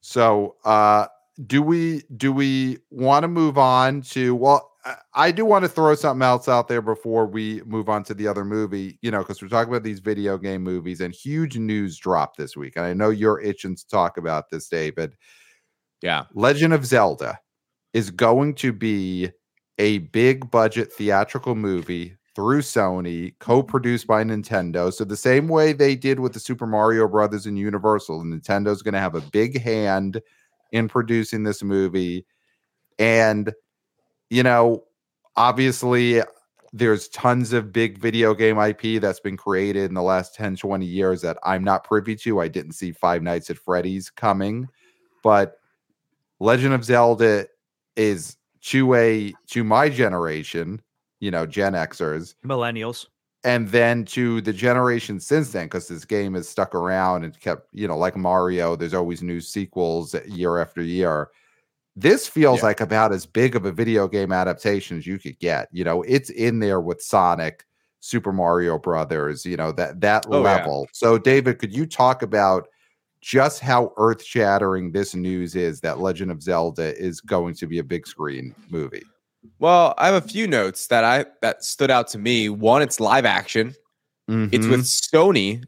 So, uh, do we do we want to move on to well I do want to throw something else out there before we move on to the other movie, you know, because we're talking about these video game movies and huge news dropped this week. And I know you're itching to talk about this, David.
Yeah.
Legend of Zelda is going to be a big budget theatrical movie through Sony, co-produced by Nintendo. So the same way they did with the Super Mario Brothers and Universal, Nintendo's going to have a big hand in producing this movie. And you know, obviously there's tons of big video game IP that's been created in the last 10, 20 years that I'm not privy to. I didn't see Five Nights at Freddy's coming, but Legend of Zelda is to a to my generation, you know, Gen Xers,
millennials,
and then to the generation since then, because this game has stuck around and kept, you know, like Mario, there's always new sequels year after year. This feels yeah. like about as big of a video game adaptation as you could get. You know, it's in there with Sonic, Super Mario Brothers, you know, that that oh, level. Yeah. So David, could you talk about just how earth-shattering this news is that Legend of Zelda is going to be a big screen movie?
Well, I have a few notes that I that stood out to me. One, it's live action. Mm-hmm. It's with mm-hmm. Sony,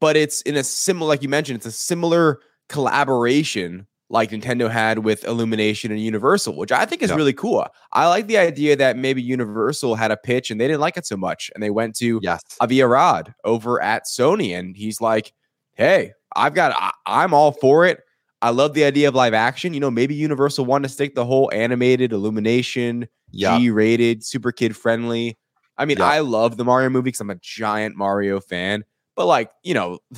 but it's in a similar, like you mentioned, it's a similar collaboration like Nintendo had with Illumination and Universal, which I think is yep. really cool. I like the idea that maybe Universal had a pitch and they didn't like it so much, and they went to
yes.
Avi Arad over at Sony, and he's like, "Hey, I've got, I, I'm all for it. I love the idea of live action. You know, maybe Universal wanted to stick the whole animated Illumination, yep. G-rated, super kid friendly. I mean, yep. I love the Mario movie because I'm a giant Mario fan, but like, you know."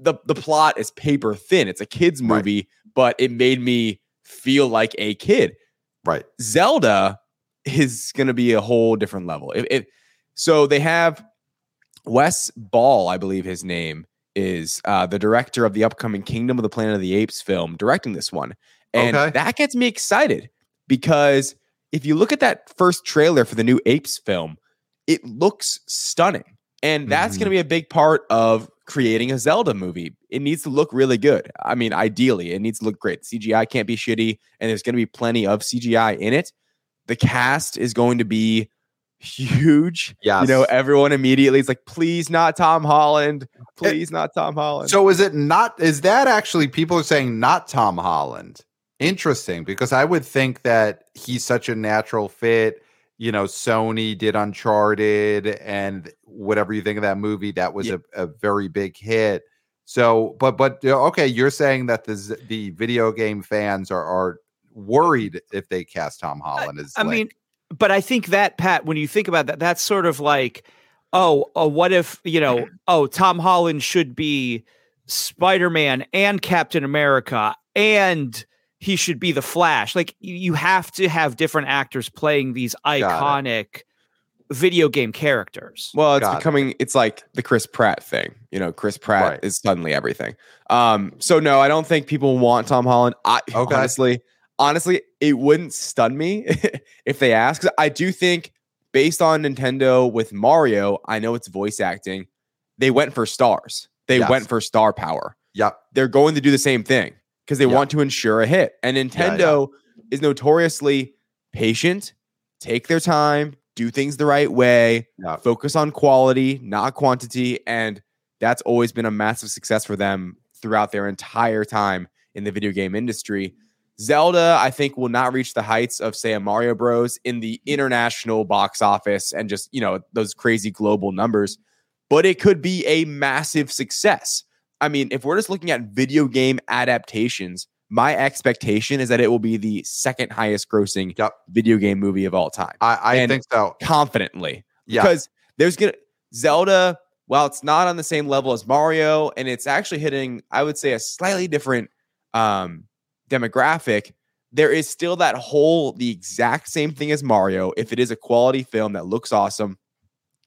the the plot is paper thin. It's a kids movie, right but it made me feel like a kid.
Right.
Zelda is going to be a whole different level. If, if, so, they have Wes Ball, I believe his name is uh, the director of the upcoming Kingdom of the Planet of the Apes film, directing this one, and okay. that gets me excited because if you look at that first trailer for the new Apes film, it looks stunning. And that's mm-hmm. going to be a big part of creating a Zelda movie. It needs to look really good. I mean, ideally, it needs to look great. CGI can't be shitty, and there's going to be plenty of CGI in it. The cast is going to be huge.
Yeah,
You know, everyone immediately is like, please not Tom Holland. Eh, please it, not Tom Holland.
So is it not is that actually people are saying not Tom Holland? Interesting, because I would think that he's such a natural fit you know, Sony did Uncharted and whatever you think of that movie, that was yeah. a, a very big hit. So, but but okay, you're saying that the the video game fans are are worried if they cast Tom Holland as.
I, I mean, but I think that Pat, when you think about that, that's sort of like, oh, oh, what if you know, oh, Tom Holland should be Spider Man and Captain America and he should be the Flash. Like you have to have different actors playing these iconic video game characters.
Well, it's Got becoming it. it's like the Chris Pratt thing. You know, Chris Pratt right. is suddenly everything. Um, so no, I don't think people want Tom Holland. I okay. honestly, honestly, it wouldn't stun me if they ask. I do think based on Nintendo with Mario, I know it's voice acting. They went for stars. They yes. went for star power.
Yep.
They're going to do the same thing because they yeah. want to ensure a hit. And Nintendo yeah, yeah. is notoriously patient, take their time, do things the right way, focus on quality, not quantity. And that's always been a massive success for them throughout their entire time in the video game industry. Zelda, I think, will not reach the heights of, say, a Mario Bros. in the international box office and just, you know, those crazy global numbers, but it could be a massive success. I mean, if we're just looking at video game adaptations, my expectation is that it will be the second highest grossing yep. video game movie of all time.
I, I think so.
Confidently. Yeah. Because there's gonna Zelda, while it's not on the same level as Mario, and it's actually hitting, I would say, a slightly different um demographic, there is still that whole the exact same thing as Mario. If it is a quality film that looks awesome,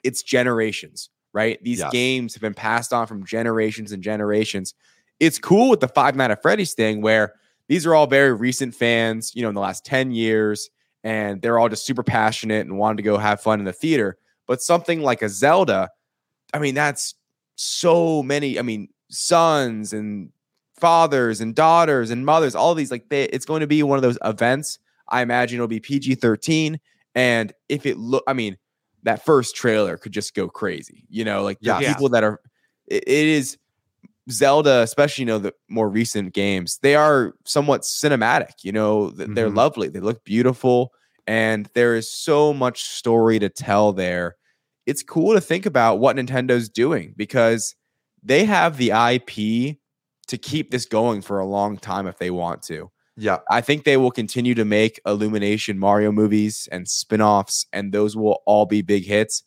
it's generations right? These yes. games have been passed on from generations and generations. It's cool with the Five Nights at Freddy's thing where these are all very recent fans, you know, in the last 10 years, and they're all just super passionate and wanted to go have fun in the theater. But something like a Zelda, I mean, that's so many, I mean, sons and fathers and daughters and mothers, all these like they, it's going to be one of those events. I imagine it'll be PG 13. And if it look, I mean, that first trailer could just go crazy, you know, like the
Yeah.
Yeah.
people that are, it- it is Zelda, especially, you know, the more recent games, they are somewhat cinematic, you know, they're
Mhm.
lovely, they look beautiful, and there is so much story to tell there. It's cool to think about what Nintendo's doing because they have the IP to keep this going for a long time if they want to.
Yeah.
I think they will continue to make Illumination Mario movies and spin-offs and those will all be big hits.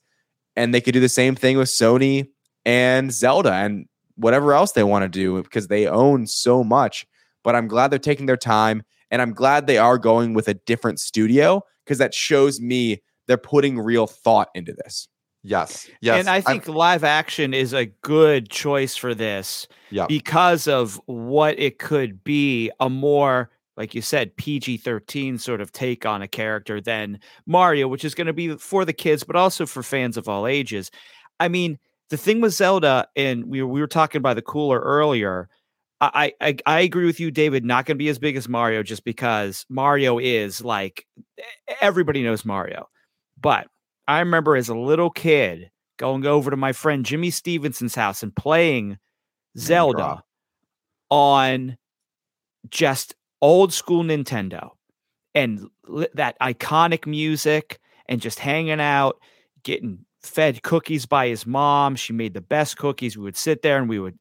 And they could do the same thing with Sony and Zelda and whatever else they want to do because they own so much. But I'm glad they're taking their time and I'm glad they are going with a different studio because that shows me they're putting real thought into this.
Yes. Yes.
and I
I'm-
think live action is a good choice for this
Yeah.
because of what it could be a more like you said PG-13 sort of take on a character than Mario which is going to be for the kids but also for fans of all ages. I mean, the thing with Zelda and we we were talking by the cooler earlier I, I I agree with you, David. Not going to be as big as Mario, just because Mario is like everybody knows Mario. But I remember as a little kid going over to my friend Jimmy Stevenson's house and playing Zelda on just old school Nintendo and that iconic music and just hanging out, getting fed cookies by his mom. She made the best cookies. We would sit there and we would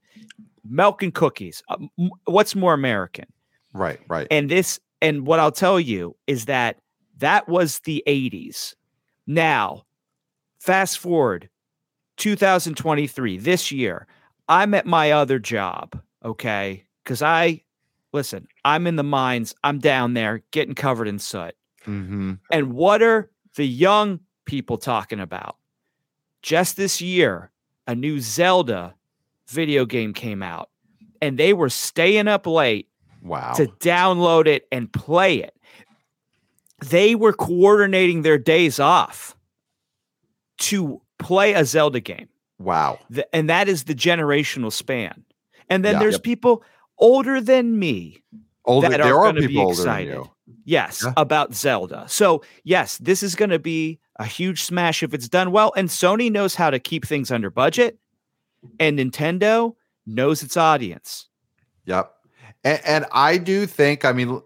milk and cookies. Uh, what's more American?
right. Right.
And this, and what I'll tell you is that that was the 80s. Now, fast forward 2023, this year, I'm at my other job, okay? Because I, listen, I'm in the mines, I'm down there getting covered in soot.
hmm
And what are the young people talking about? Just this year, a new Zelda video game came out, and they were staying up late
Wow.
to download it and play it. They were coordinating their days off to play a Zelda game.
wow.
Th- and that is the generational span. And then
Yeah.
there's
Yep.
people older than me
Older,
that
there
are
are
gonna be
people older than
excited.
you.
Yes,
Yeah.
about Zelda. So, yes, this is going to be a huge smash if it's done well. And Sony knows how to keep things under budget, and Nintendo knows its audience.
Yep. And, and I do think, I mean,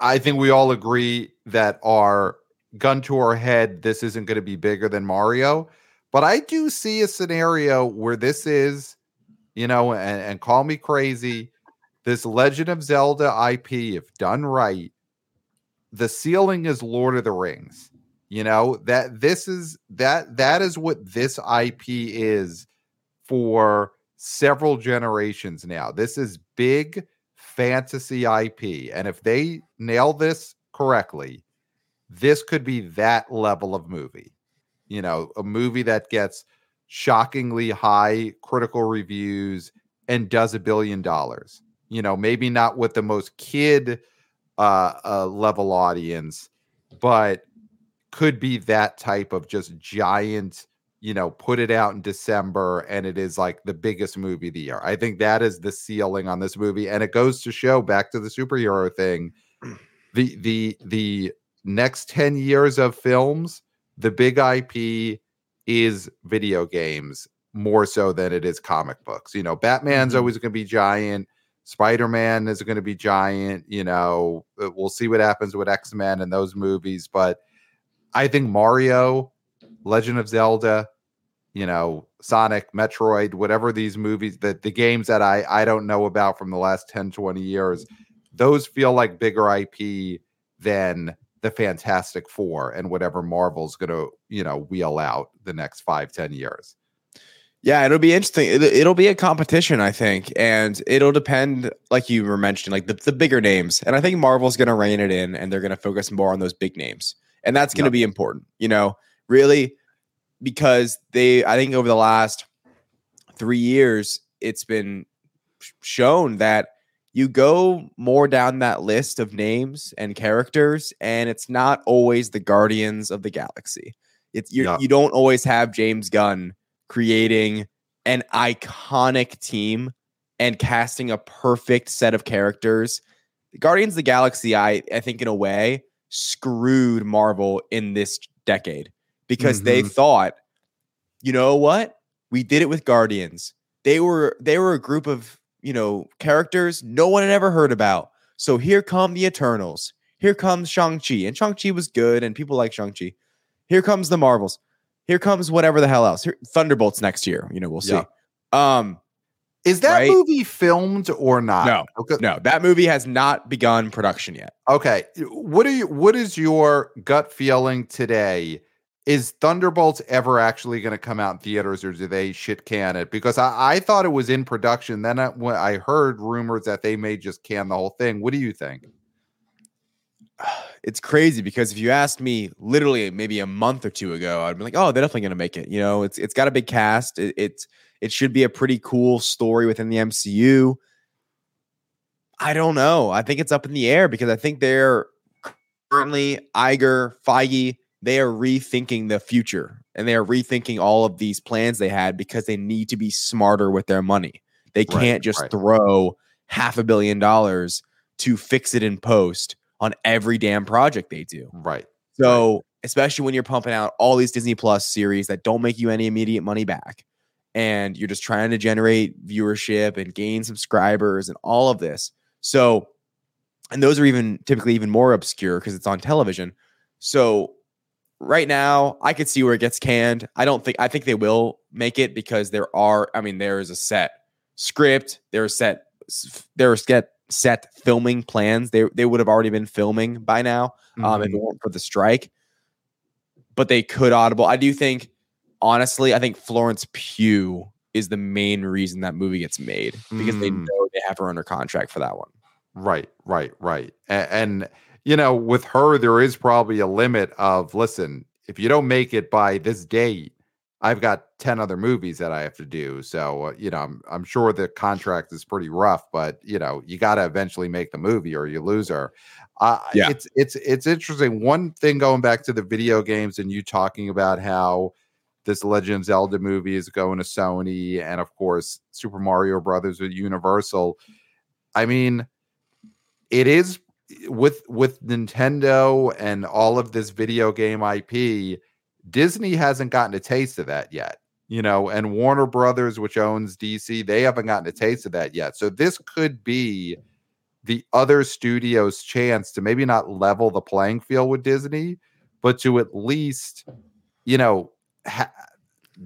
I- think we all agree that our gun to our head, this isn't going to be bigger than Mario. But I do see a scenario where this is, you know, and, and call me crazy, this Legend of Zelda IP, if done right, the ceiling is Lord of the Rings. You know, that this is that that is what this IP is for several generations now. This is big fantasy IP. And if they nail this correctly, this could be that level of movie. You know, a movie that gets shockingly high critical reviews and does a billion dollars. You know, maybe not with the most kid uh, uh level audience, but could be that type of just giant you know, put it out in December and it is like the biggest movie of the year. I think that is the ceiling on this movie. And it goes to show back to the superhero thing. The the the next 10 years of films, the big IP is video games more so than it is comic books. You know, Batman's
Mhm.
always going to be giant. Spider-Man is going to be giant, you know. uh, We'll see what happens with X-Men and those movies, but I think Mario Legend of Zelda, you know, Sonic, Metroid, whatever these movies that the games that I I don't know about from the last 10 20 years, those feel like bigger IP than the Fantastic 4 and whatever Marvel's going to, you know, wheel out the next five ten years.
Yeah, it'll be interesting. It'll, it'll be a competition, I think, and it'll depend, like you were mentioning, like the, the bigger names. And I think Marvel's going to rein it in, and they're going to focus more on those big names, and that's going to
Yep.
be important. You know, really, because they, I think, over the last three years, it's been shown that you go more down that list of names and characters, and it's not always the Guardians of the Galaxy. It's you.
Yeah.
You don't always have James Gunn creating an iconic team and casting a perfect set of characters. Guardians of the Galaxy, I I think in a way screwed Marvel in this decade because they
Mhm.
thought, you know what? We did it with Guardians. They were they were a group of, you know, characters no one had ever heard about. So here come the Eternals. Here comes Shang-Chi. And Shang-Chi was good and people like Shang-Chi. Here comes the Marvels. Here comes whatever the hell else. Here, Thunderbolts next year. You know, we'll see.
Yeah.
Um,
Is that
Right?
movie filmed or not?
No.
Okay.
no, that movie has not begun production yet.
Okay. What are you what is your gut feeling today? Is Thunderbolts ever actually going to come out in theaters or do they shit can it? Because I, I thought it was in production. Then I, I heard rumors that they may just can the whole thing. What do you think?
it's crazy because if you asked me literally maybe a month or two ago, I'd be like, oh, they're definitely going to make it. You know, it's it's got a big cast. It, it's it should be a pretty cool story within the MCU. I don't know. I think it's up in the air because I think they're currently Iger, Feige, they are rethinking the future and they are rethinking all of these plans they had because they need to be smarter with their money. They can't just
right.
throw half a billion dollars to fix it in post on every damn project they do.
Right.
So, especially when you're pumping out all these Disney Plus series that don't make you any immediate money back, and you're just trying to generate viewership and gain subscribers and all of this. So, and those are even typically even more obscure because it's on television. So, right now, I could see where it gets canned. I don't think I think they will make it because there are. I mean, there is a set script. There are set. There are set set filming plans. They they would have already been filming by now um, if it
Mhm.
weren't for the strike. But they could audible. I do think, honestly, I think Florence Pugh is the main reason that movie gets made because they
Mm.
know they have her under contract for that one.
Right, right, right. And, and you know, with her, there is probably a limit of listen, if you don't make it by this date, I've got 10 other movies that I have to do. So, uh, you know, I'm, I'm sure the contract is pretty rough, but you know, you got to eventually make the movie or you lose her. Uh,
Yeah.
it's, it's, it's interesting. One thing going back to the video games and you talking about how this Legend of Zelda movie is going to Sony and of course Super Mario Brothers with Universal. I mean, it is with with Nintendo and all of this video game IP, Disney hasn't gotten a taste of that yet. You know, and Warner Brothers, which owns DC, they haven't gotten a taste of that yet. So this could be the other studio's chance to maybe not level the playing field with Disney, but to at least, you know, ha-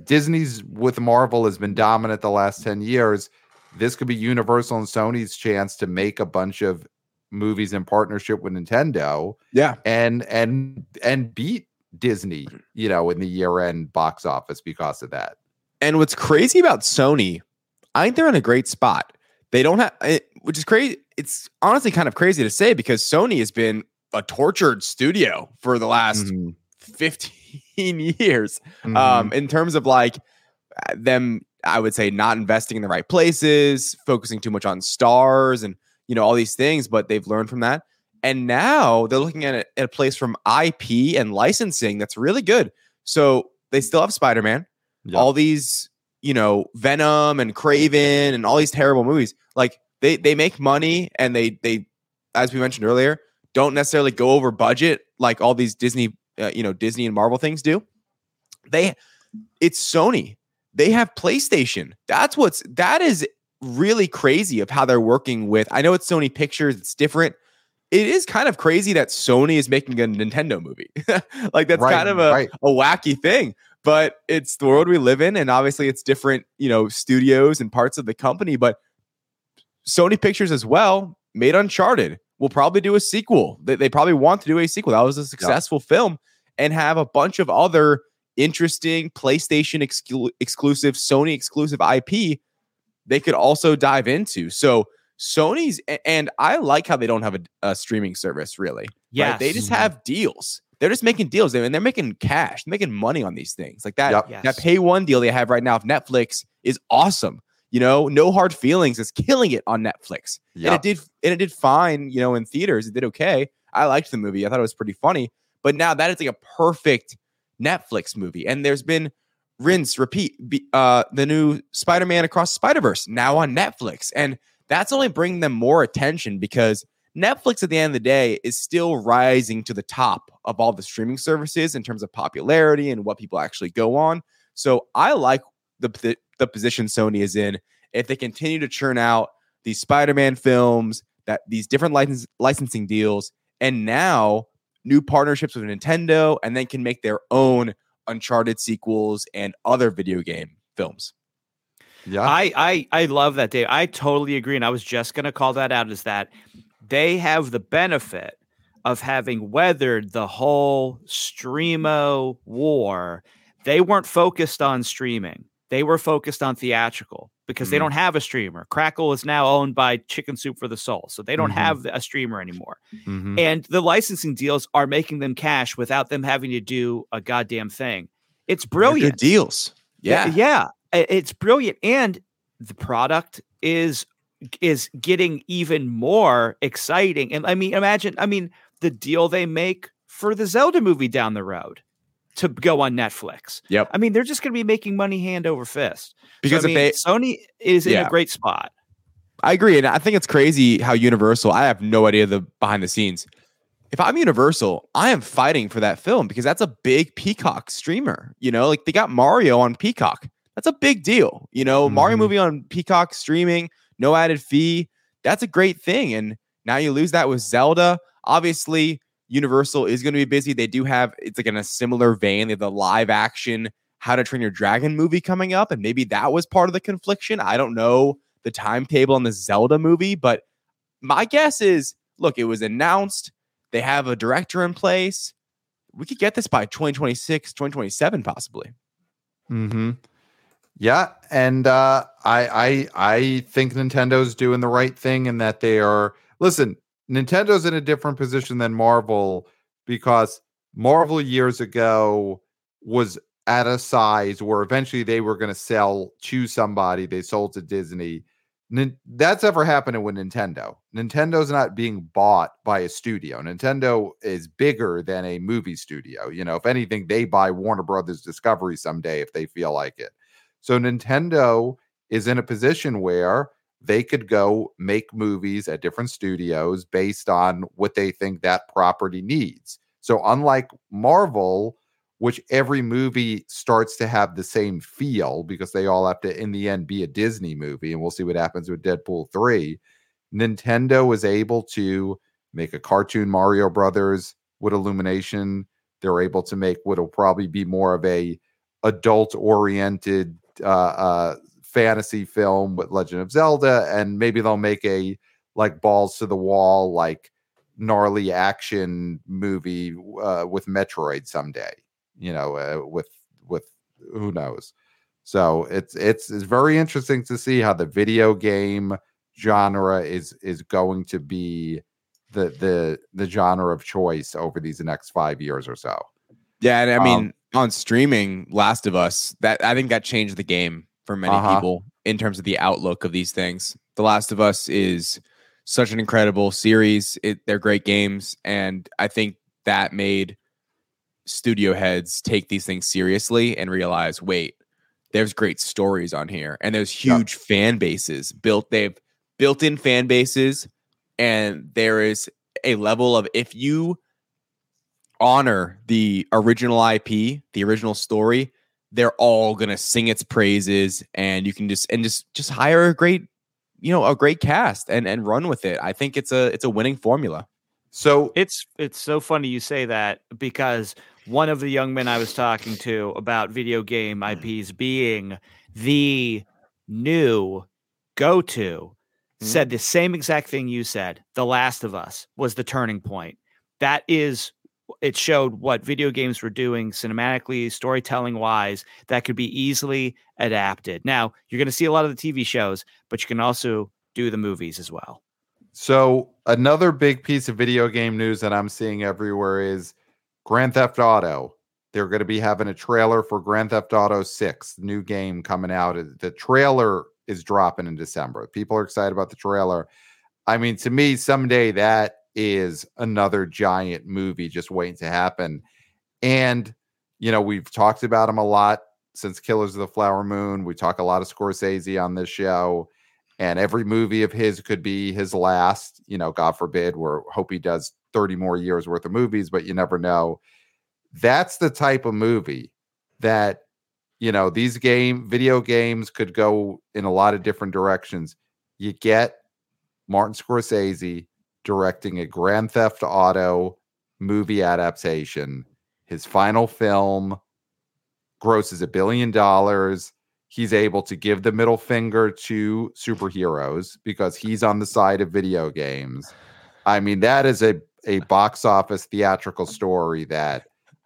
Disney's with Marvel has been dominant the last 10 years. This could be Universal and Sony's chance to make a bunch of movies in partnership with Nintendo
Yeah.
and and and beat Disney, you know, in the year-end box office because of that.
And what's crazy about Sony, I think they're in a great spot. They don't have, it, which is crazy. It's honestly kind of crazy to say because Sony has been a tortured studio for the last
Mhm.
15 years.
Mhm.
um, in terms of like uh, them, I would say not investing in the right places, focusing too much on stars and you know all these things. But they've learned from that, and now they're looking at, it, at a place from IP and licensing that's really good. So they still have Spider Man,
Yeah.
all these you know Venom and Kraven and all these terrible movies. Like they they make money and they they as we mentioned earlier don't necessarily go over budget like all these Disney uh, you know Disney and Marvel things do. They it's Sony. They have PlayStation. That's what's that is really crazy of how they're working with. I know it's Sony Pictures, it's different. It is kind of crazy that Sony is making a Nintendo movie. like that's
Right,
kind of a,
right.
a wacky thing, but it's the world we live in and obviously it's different, you know, studios and parts of the company, but Sony Pictures as well made Uncharted. Will probably do a sequel. They, they probably want to do a sequel. That was a successful film and have a bunch of other interesting PlayStation exclu- exclusive, Sony exclusive IP they could also dive into. So Sony's and I like how they don't have a, a streaming service really.
Yeah,
right? They just have deals. They're just making deals and they're making cash, making money on these things. Like that
Yep.
Yes.
that pay one deal they have right now of Netflix is awesome. You know, no hard feelings is killing it on Netflix. And
Yeah.
it did and it did fine, you know, in theaters. It did okay. I liked the movie. I thought it was pretty funny. But now that is like a perfect Netflix movie. And there's been rinse, repeat. Be, uh, the new Spider-Man Across Spider Verse now on Netflix, and that's only bringing them more attention because Netflix at the end of the day is still rising to the top of all the streaming services in terms of popularity and what people actually go on. So I like the the, the position Sony is in. If they continue to churn out these Spider-Man films, that these different license, licensing deals, and now new partnerships with Nintendo, and then can make their own Uncharted sequels and other video game films.
Yeah, I I I love that, Dave. I totally agree, and I was just going to call that out. Is that they have the benefit of having weathered the whole streamo war. They weren't focused on streaming; they were focused on theatrical because mm-hmm. they don't have a streamer. Crackle is now owned by Chicken Soup for the Soul, so they don't mm-hmm. have a streamer anymore. Mm-hmm. And the licensing deals are making them cash without them having to do a goddamn thing. It's brilliant.
deals. Yeah.
yeah. It's brilliant and the product is is getting even more exciting. And I mean imagine I mean the deal they make for the Zelda movie down the road to go on Netflix.
Yep.
I mean, they're just going to be making money hand over fist.
Because
so, I mean,
they,
Sony is yeah. in a great spot.
I agree. And I think it's crazy how Universal, I have no idea the behind the scenes. If I'm Universal, I am fighting for that film because that's a big Peacock streamer. You know, like they got Mario on Peacock. That's a big deal. You know, mm-hmm. Mario movie on Peacock streaming, no added fee. That's a great thing. And now you lose that with Zelda. Obviously, Universal is going to be busy. They do have it's like in a similar vein. They have the live action How to Train Your Dragon movie coming up, and maybe that was part of the confliction. I don't know the timetable on the Zelda movie, but my guess is look, it was announced. They have a director in place. We could get this by 2026, 2027, possibly.
Hmm. Yeah, and uh, I I I think Nintendo's doing the right thing in that they are. Listen, Nintendo's in a different position than Marvel because Marvel years ago was at a size where eventually they were going to sell to somebody. They sold to Disney. N- that's ever happening with Nintendo. Nintendo's not being bought by a studio. Nintendo is bigger than a movie studio. You know, if anything, they buy Warner Brothers Discovery someday if they feel like it. So Nintendo is in a position where they could go make movies at different studios based on what they think that property needs. So, unlike Marvel, which every movie starts to have the same feel because they all have to, in the end, be a Disney movie, and we'll see what happens with Deadpool 3. Nintendo was able to make a cartoon Mario Brothers with Illumination. They're able to make what'll probably be more of a adult oriented uh, uh, fantasy film with Legend of Zelda, and maybe they'll make a like balls to the wall, like gnarly action movie uh, with Metroid someday. You know, uh, with with who knows. So it's it's it's very interesting to see how the video game genre is is going to be the the the genre of choice over these next five years or so.
Yeah, and I mean um, on streaming, Last of Us, that I think that changed the game for many uh-huh. people in terms of the outlook of these things. The Last of Us is such an incredible series. It, they're great games, and I think that made studio heads take these things seriously and realize, wait, there's great stories on here, and there's huge fan bases built. They've built in fan bases, and there is a level of if you honor the original IP, the original story, they're all gonna sing its praises and you can just and just just hire a great you know a great cast and and run with it. I think it's a it's a winning formula.
So it's it's so funny you say that because one of the young men i was talking to about video game ips being the new go-to mm-hmm. said the same exact thing you said. The last of us was the turning point. That is it showed what video games were doing cinematically, storytelling wise, that could be easily adapted. Now, you're going to see a lot of the TV shows, but you can also do the movies as well.
So, another big piece of video game news that I'm seeing everywhere is Grand Theft Auto. They're going to be having a trailer for Grand Theft Auto 6, new game coming out. The trailer is dropping in December. People are excited about the trailer. I mean, to me, someday that is another giant movie just waiting to happen. And, you know, we've talked about him a lot since Killers of the Flower Moon. We talk a lot of Scorsese on this show, and every movie of his could be his last. You know, God forbid, we hope he does 30 more years worth of movies, but you never know. That's the type of movie that you know these game video games could go in a lot of different directions. You get Martin Scorsese directing a Grand Theft Auto movie adaptation. His final film grosses a billion dollars. He's able to give the middle finger to superheroes because he's on the side of video games. I mean, that is a, a box office theatrical story that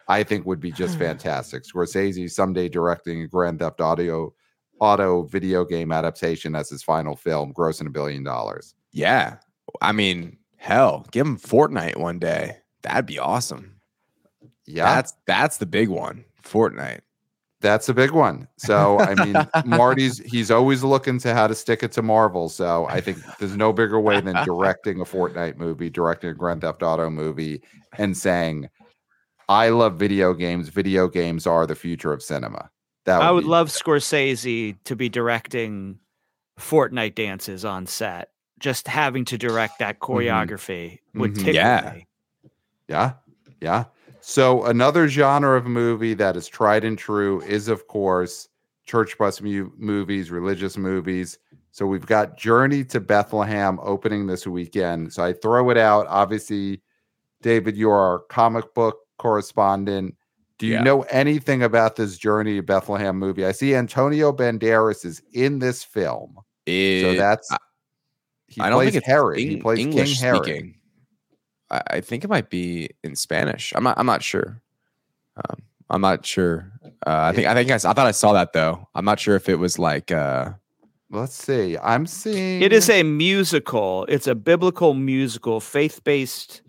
I think would be just fantastic. Scorsese someday directing a Grand Theft Audio auto video game adaptation as his final film, grossing a billion dollars.
Yeah. I mean, hell, give him Fortnite one day. That'd be awesome.
Yeah.
That's that's the big one. Fortnite.
That's a big one. So I mean, Marty's he's always looking to how to stick it to Marvel. So I think there's no bigger way than directing a Fortnite movie, directing a Grand Theft Auto movie, and saying, "I love video games. Video games are the future of cinema."
That would I would be- love Scorsese to be directing Fortnite dances on set. Just having to direct that mm-hmm. choreography mm-hmm. would take
yeah.
me.
Yeah, yeah. So another genre of movie that is tried and true is, of course, church bus mu- movies, religious movies. So we've got Journey to Bethlehem opening this weekend. So I throw it out. Obviously, David, you are our comic book correspondent. Do you yeah. know anything about this Journey to Bethlehem movie? I see Antonio Banderas is in this film.
It,
so that's he I don't plays think it's Harry. he plays English King speaking. Harry.
I think it might be in Spanish. I'm not. I'm not sure. Um, I'm not sure. Uh, I think. I think I, I thought I saw that though. I'm not sure if it was like. Uh,
Let's see. I'm seeing.
It is a musical. It's a biblical musical, faith based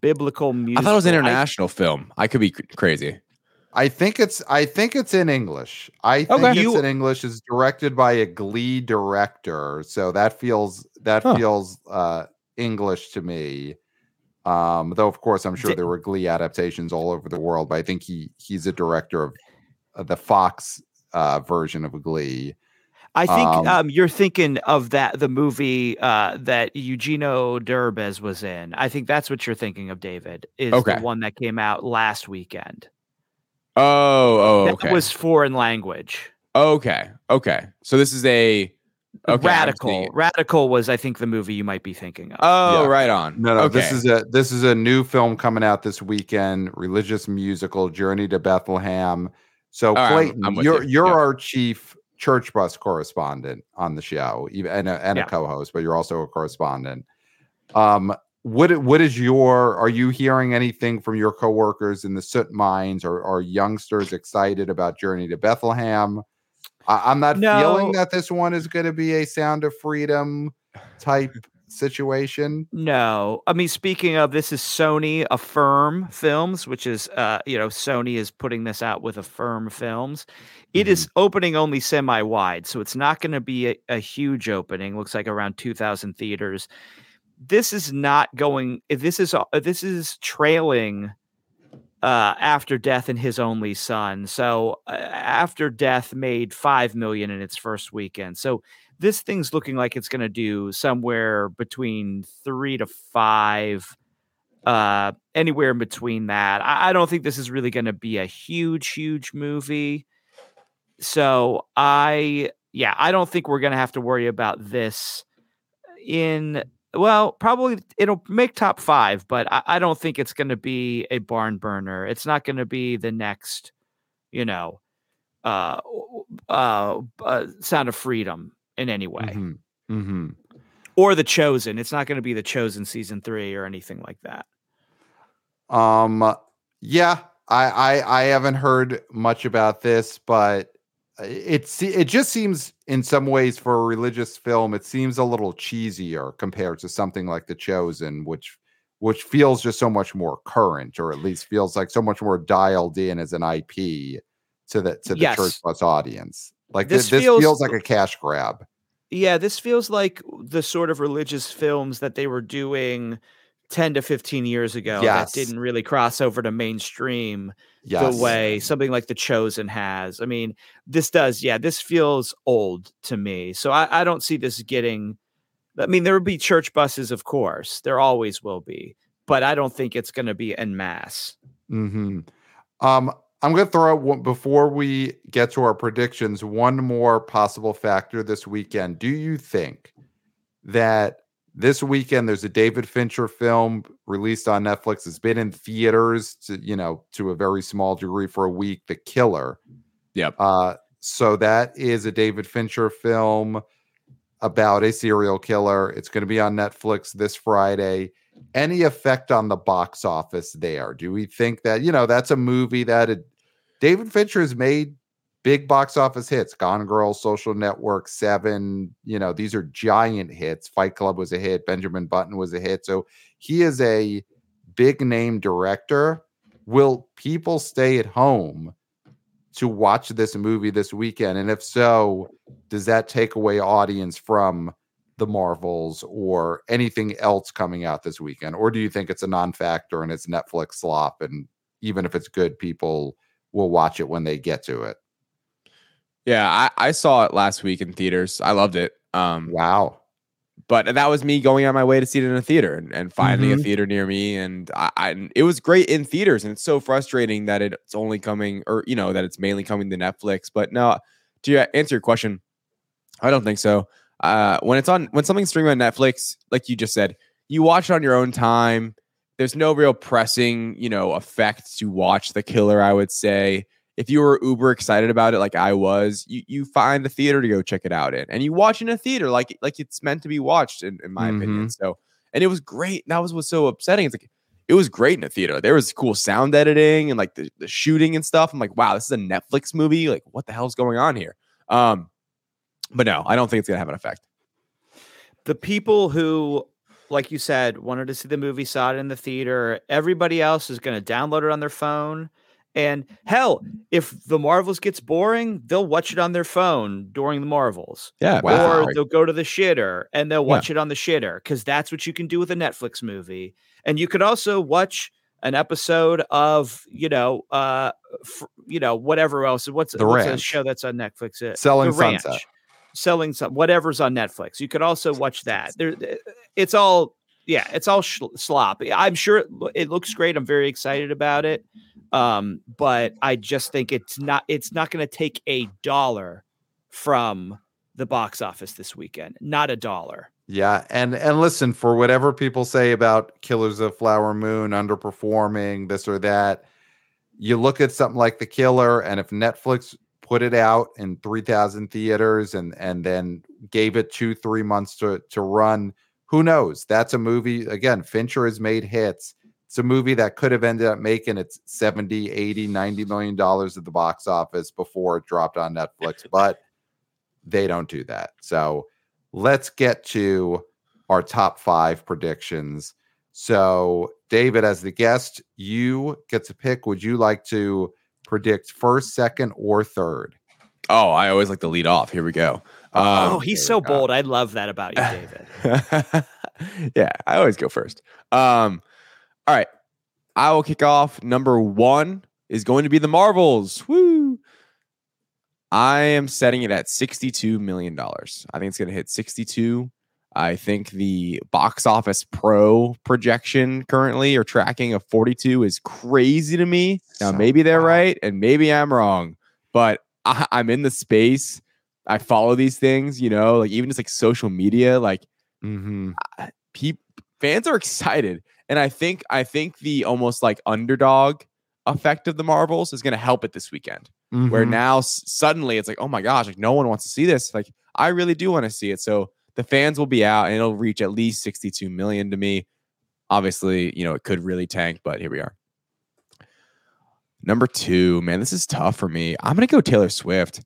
biblical musical.
I thought it was an international I, film. I could be crazy.
I think it's. I think it's in English. I think okay. it's you, in English. It's directed by a Glee director, so that feels that huh. feels uh, English to me. Um, though of course I'm sure there were Glee adaptations all over the world, but I think he he's a director of, of the Fox uh, version of Glee.
I think um, um, you're thinking of that the movie uh, that Eugenio Derbez was in. I think that's what you're thinking of, David. Is okay. the one that came out last weekend.
Oh, oh,
okay. That was foreign language.
Okay, okay. So this is a
Okay, Radical. Radical was, I think, the movie you might be thinking of.
Oh, yeah. right on.
No, no. Okay. This is a this is a new film coming out this weekend. Religious musical, Journey to Bethlehem. So Clayton, I'm, I'm you're you. you're yeah. our chief church bus correspondent on the show, and a, and yeah. a co-host, but you're also a correspondent. Um, what what is your? Are you hearing anything from your coworkers in the soot mines, or are youngsters excited about Journey to Bethlehem? I, am not no. feeling that this one is going to be a Sound of Freedom type situation.
No, I mean, speaking of this is Sony Affirm Films, which is uh, you know, Sony is putting this out with Affirm Films. It mm-hmm. is opening only semi wide, so it's not going to be a, a huge opening. Looks like around 2,000 theaters. This is not going. This is this is trailing uh, after death and his only son. So uh, after death made five million in its first weekend. So this thing's looking like it's going to do somewhere between three to five, uh, anywhere in between that. I, I don't think this is really going to be a huge, huge movie. So I, yeah, I don't think we're going to have to worry about this in well, probably it'll make top five, but I, I don't think it's going to be a barn burner. It's not going to be the next, you know, uh, uh, uh, Sound of Freedom in any way,
mm-hmm. Mm-hmm.
or The Chosen. It's not going to be The Chosen season three or anything like that.
Um, yeah, I, I I haven't heard much about this, but it's it just seems in some ways for a religious film it seems a little cheesier compared to something like the chosen which which feels just so much more current or at least feels like so much more dialed in as an ip to the to the yes. church bus audience like this, this, feels, feels like a cash grab
yeah this feels like the sort of religious films that they were doing 10 to 15 years ago
Yes.
that didn't really cross over to mainstream
Yes.
the way something like The Chosen has. I mean, this does, yeah, this feels old to me. So I, I don't see this getting. I mean, there will be church buses, of course. There always will be, but I don't think it's going to be en masse.
hmm Um, I'm going to throw out one before we get to our predictions. One more possible factor this weekend. Do you think that this weekend there's a David Fincher film released on Netflix? It's been in theaters, to, you know, to a very small degree for a week. The Killer.
Yep.
Uh, so that is a David Fincher film about a serial killer. It's going to be on Netflix this Friday. Any effect on the box office there? Do we think that, you know, that's a movie that it, David Fincher has made big box office hits? Gone Girl, Social Network, Seven, you know, these are giant hits. Fight Club was a hit. Benjamin Button was a hit. So he is a big name director. Will people stay at home to watch this movie this weekend? And if so, does that take away audience from the Marvels or anything else coming out this weekend? Or do you think it's a non factor and it's Netflix slop? And even if it's good, people will watch it when they get to it.
Yeah, I, I saw it last week in theaters. I loved it. Um,
Wow.
but that was me going on my way to see it in a theater and, and finding a
Mhm.
theater near me and I, I it was great in theaters and it's so frustrating that it's only coming or you know that it's mainly coming to netflix but no to answer your question i don't think so uh when it's on when something's streaming on netflix like you just said you watch it on your own time there's no real pressing you know effect to watch the killer i would say if you were uber excited about it like I was, you you find the theater to go check it out in, and you watch in a theater like like it's meant to be watched, in, in my opinion. So, and it was great. That was what's so upsetting. It's like it was great in a theater. There was cool sound editing and like the, the shooting and stuff. I'm like, wow, this is a Netflix movie. Like, what the hell's going on here? Um, but no, I don't think it's gonna have an effect.
The people who, like you said, wanted to see the movie, saw it in the theater, everybody else is going to download it on their phone. And hell, if the Marvels gets boring, they'll watch it on their phone during the Marvels.
Yeah,
Wow.
Or they'll go to the shitter and they'll watch it on the shitter because that's what you can do with a Netflix movie. And you could also watch an episode of, you know, uh, f- you know, whatever else. What's,
The
what's a
Ranch.
show that's on Netflix? Uh,
Selling
The Ranch. Selling some whatever's on Netflix. You could also watch that. There, it's all yeah, it's all sh- slop. I'm sure it, it looks great. I'm very excited about it. Um, but I just think it's not it's not going to take a dollar from the box office this weekend. Not a dollar.
Yeah, and and listen, for whatever people say about Killers of Flower Moon underperforming this or that, you look at something like The Killer, and if Netflix put it out in three thousand theaters and and then gave it two three months to to run, who knows? That's a movie. Again, Fincher has made hits. It's a movie that could have ended up making its 70, 80, 90 million dollars at the box office before it dropped on Netflix, but they don't do that. So let's get to our top five predictions. So, David, as the guest, you get to pick. Would you like to predict first, second, or third?
Oh, I always like to lead off. Here we go.
oh,
Um,
he's so bold. I love that about you, David.
yeah, I always go first. Um, all right. I will kick off. Number one is going to be the Marvels. Woo! I am setting it at $62 million. I think it's going to hit 62. I think the box office pro projection currently or tracking of 42 is crazy to me. Now, maybe they're right and maybe I'm wrong, but I, I'm in the space. I follow these things, you know, like even just like social media, like
Mm-hmm.
peop fans are excited and i think i think the almost like underdog effect of the marvels is going to help it this weekend where
Mm-hmm.
now s- suddenly it's like oh my gosh like no one wants to see this. Like i really do want to see it. So the fans will be out and it'll reach at least 62 million to me. Obviously you know it could really tank but here we are. Number two man this is tough for me. I'm gonna go taylor swift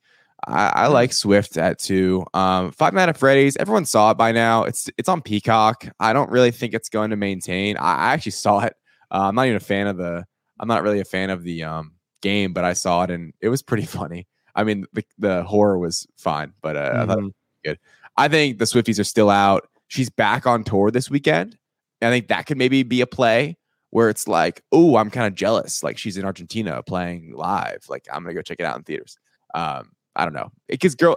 I, I like Swift at two. Um, Five Nights at Freddy's. Everyone saw it by now. It's it's on Peacock. I don't really think it's going to maintain. I, I actually saw it. Uh, I'm not even a fan of the. I'm not really a fan of the um, game, but I saw it and it was pretty funny. I mean, the, the horror was fine, but uh, I thought
Mhm.
I think the Swifties are still out. She's back on tour this weekend. I think that could maybe be a play where it's like, oh, I'm kind of jealous. Like she's in Argentina playing live. Like I'm gonna go check it out in theaters. Um, I don't know because girl,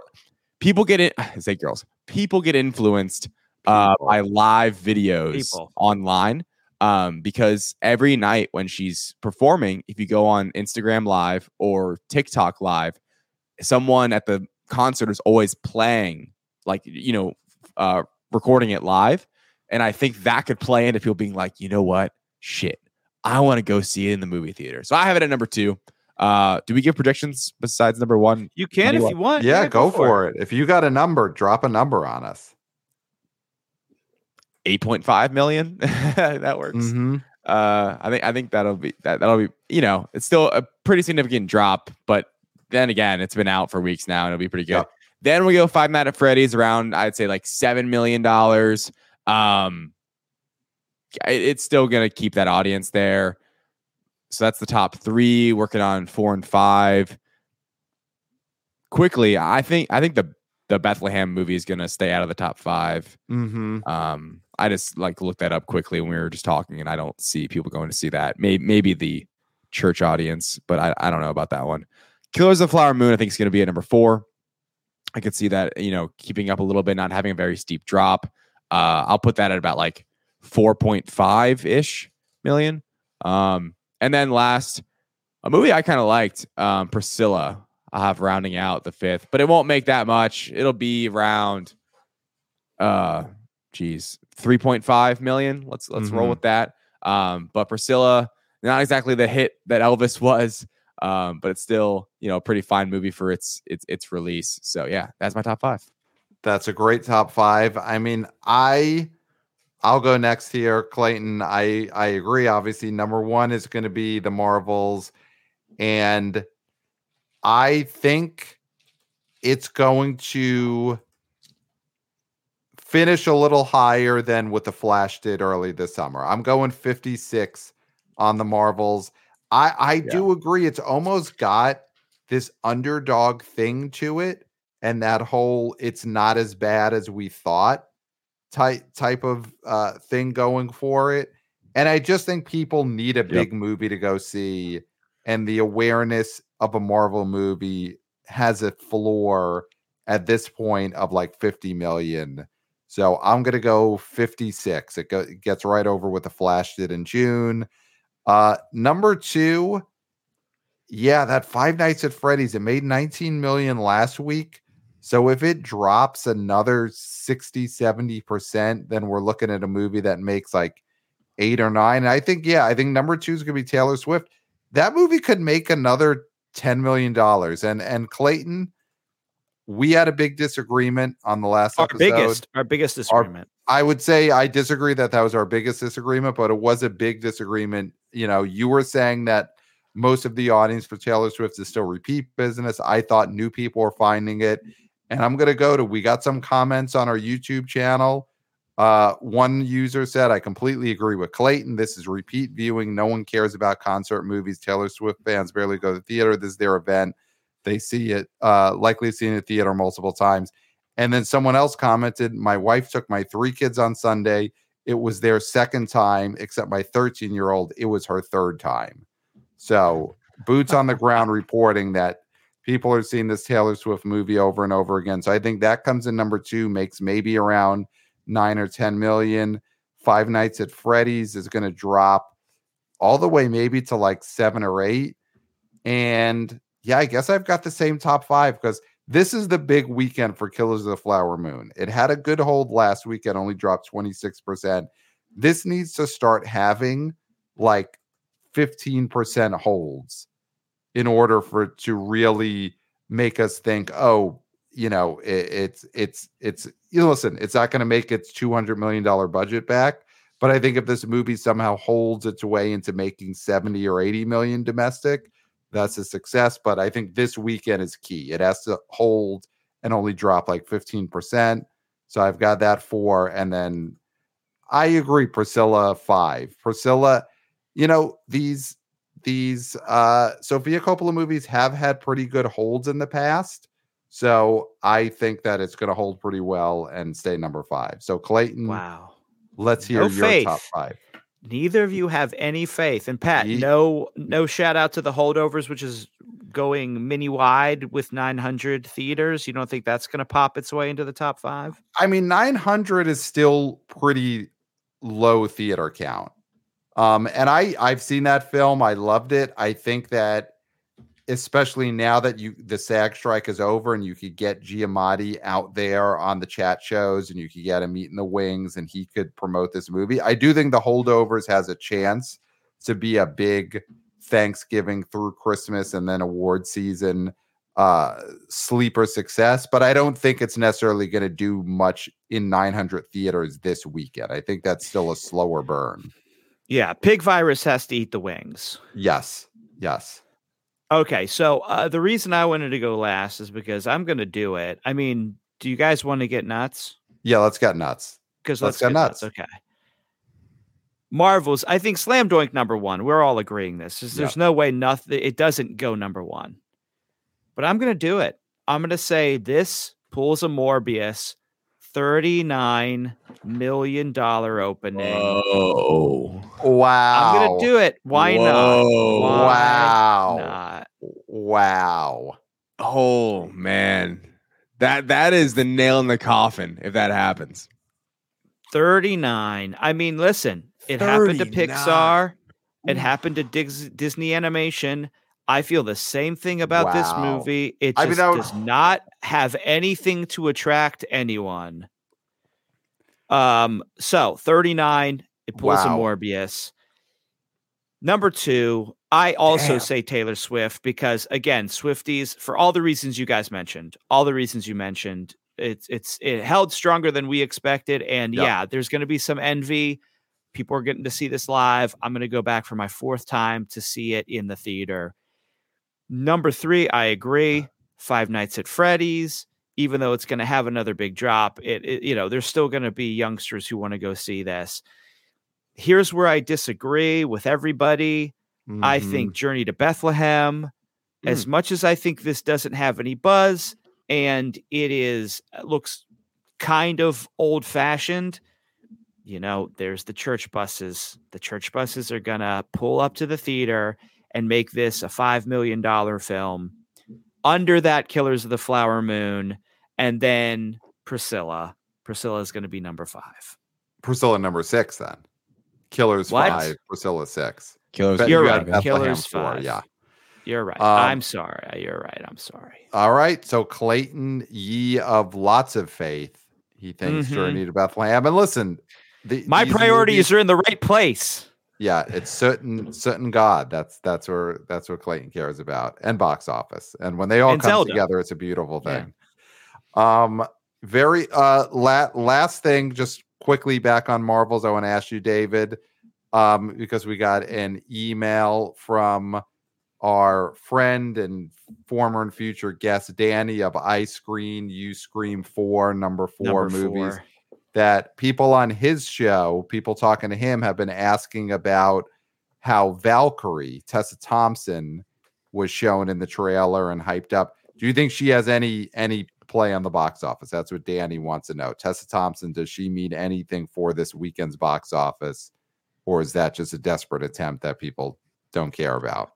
people get it. I say girls, people get influenced uh, by live videos
People.
online. Um, because every night when she's performing, if you go on Instagram Live or TikTok Live, someone at the concert is always playing, like you know, uh, recording it live. And I think that could play into people being like, you know what, shit, I want to go see it in the movie theater. So I have it at number two. Uh, do we give predictions besides number one?
You can if you want.
Yeah, go for it. If you got a number, drop a number on us.
8.5 million. that works.
Mm-hmm.
Uh, I think I think that'll be that that'll be you know it's still a pretty significant drop, but then again, it's been out for weeks now and it'll be pretty good.
Yep.
Then we go Five Nights at Freddy's around I'd say like seven million dollars. Um, it- it's still gonna keep that audience there. So that's the top three. Working on four and five. Quickly, I think I think the the Bethlehem movie is gonna stay out of the top five.
Mm-hmm.
Um, I just like looked that up quickly when we were just talking, and I don't see people going to see that. Maybe maybe the church audience, but I, I don't know about that one. Killers of the Flower Moon, I think is going to be at number four. I could see that you know keeping up a little bit, not having a very steep drop. Uh, I'll put that at about like four point five ish million. Um, and then last, a movie I kind of liked, um, Priscilla. I'll have rounding out the fifth, but it won't make that much. It'll be around, uh, geez, 3.5 million. Let's let's roll
Mhm.
with that. Um, but Priscilla, not exactly the hit that Elvis was, um, but it's still you know a pretty fine movie for its its its release. So yeah, that's my top five.
That's a great top five. I mean, I I'll go next here, Clayton. I I agree. Obviously, number one is going to be the Marvels, and I think it's going to finish a little higher than what the Flash did early this summer. I'm going 56 on the Marvels. I I do agree. It's almost got this underdog thing to it and that whole it's not as bad as we thought type type of uh thing going for it and i just think people need a big movie to go see and the awareness of a marvel movie has a floor at this point of like 50 million. So i'm going to go 56 it, go, it gets right over what the flash did in june. Uh number two yeah, that Five Nights at Freddy's, it made 19 million last week. So if it drops another 60, 70%, then we're looking at a movie that makes like eight or nine. And I think, yeah, I think number two is gonna be Taylor Swift. That movie could make another $10 million. And and Clayton, we had a big disagreement on the last
Our
episode.
biggest, our biggest disagreement.
I would say I disagree that that was our biggest disagreement, but it was a big disagreement. You know, you were saying that most of the audience for Taylor Swift is still repeat business. I thought new people were finding it. And I'm going to go to, we got some comments on our YouTube channel. Uh, one user said, I completely agree with Clayton. This is repeat viewing. No one cares about concert movies. Taylor Swift fans barely go to the theater. This is their event. They see it, uh, likely seen it at theater multiple times. And then someone else commented, My wife took my three kids on Sunday. It was their second time, except my 13 year old, it was her third time. So, boots on the ground reporting that people are seeing this Taylor Swift movie over and over again. So, I think that comes in number two, makes maybe around nine or 10 million. Five Nights at Freddy's is going to drop all the way maybe to like seven or eight. And yeah, I guess I've got the same top five because this is the big weekend for Killers of the Flower Moon. It had a good hold last weekend, only dropped 26%. This needs to start having like 15% holds in order for to really make us think, oh, you know, it, it's it's it's you listen, it's not going to make its 200 million dollar budget back, but I think if this movie somehow holds its way into making 70 or 80 million domestic, that's a success. But I think this weekend is key. It has to hold and only drop like 15%. So I've got that four. And then I agree, Priscilla five. Priscilla, you know, these these uh Sofia Coppola movies have had pretty good holds in the past. So I think that it's gonna hold pretty well and stay number five. So Clayton,
Wow.
Let's hear
No
your
faith.
top five.
Neither of you have any faith. And Pat,
Ye-
no no shout out to the holdovers, which is going mini wide with 900 theaters. You don't think that's going to pop its way into the top five?
I mean, 900 is still pretty low theater count. Um, and I I've seen that film. I loved it. I think that especially now that you the SAG strike is over and you could get Giamatti out there on the chat shows and you could get him eating the wings and he could promote this movie. I do think the holdovers has a chance to be a big Thanksgiving through Christmas and then award season uh sleeper success, but I don't think it's necessarily going to do much in 900 theaters this weekend. I think that's still a slower burn.
Yeah, pig virus has to eat the wings.
Yes. Yes.
Okay, so uh, the reason I wanted to go last is because I'm going to do it. I mean, do you guys want to get nuts?
Yeah, let's get nuts.
Because
Let's
let's,
go
get nuts.
nuts.
Okay. Marvels. I think Slam Doink number one. We're all agreeing this. There's, there's no way nothing. It doesn't go number one. But I'm going to do it. I'm going to say this pulls a Morbius, thirty nine million dollar opening.
Whoa.
Wow.
I'm going to do it. Why not? Why
Wow.
not?
Wow.
Oh man. That that is the nail in the coffin if that happens.
39. I mean, listen, it happened to Pixar. It happened to Dis- Disney Animation. I feel the same thing about this movie. It
I
just
mean, that would-
does not have anything to attract anyone. Um, so 39, it pulls
Wow.
a Morbius. Number two, I also
Damn.
say Taylor Swift because again, Swifties, for all the reasons you guys mentioned, all the reasons you mentioned, it's it's it held stronger than we expected. And
Yep.
yeah, there's gonna be some envy. People are getting to see this live. I'm gonna go back for my fourth time to see it in the theater. Number three, I agree. Five Nights at Freddy's, even though it's going to have another big drop, it, it you know there's still going to be youngsters who want to go see this. Here's where I disagree with everybody. I
Mhm.
think Journey to Bethlehem, as much as I think this doesn't have any buzz and it is uh, looks kind of old fashioned, you know, there's the church buses. The church buses are gonna pull up to the theater and make this a five million dollar film. Under that, Killers of the Flower Moon, and then Priscilla. Priscilla is going to be number five.
Priscilla number six then. Killers
What?
five, Priscilla six.
Killers.
You're
you
right.
got Bethlehem
Killers
four,
five.
Yeah.
You're right.
Um,
I'm sorry. You're right. I'm sorry.
All right. So Clayton, ye of lots of faith, he thinks
Mhm.
Journey to Bethlehem. And listen, the,
My priorities
movies-
are in the right place.
Yeah, it's certain certain God. That's that's where that's what Clayton cares about, and box office. And when they all
And
come
Zelda.
together, it's a beautiful
Yeah.
thing. Um, very uh la- last thing, just quickly back on Marvels. I want to ask you, David, um, because we got an email from our friend and former and future guest Danny of I Screen, You Scream Four, number four
Number
movies
four.
That people on his show, people talking to him, have been asking about how Valkyrie, Tessa Thompson, was shown in the trailer and hyped up. Do you think she has any any play on the box office? That's what Danny wants to know. Tessa Thompson, does she mean anything for this weekend's box office? Or is that just a desperate attempt that people don't care about?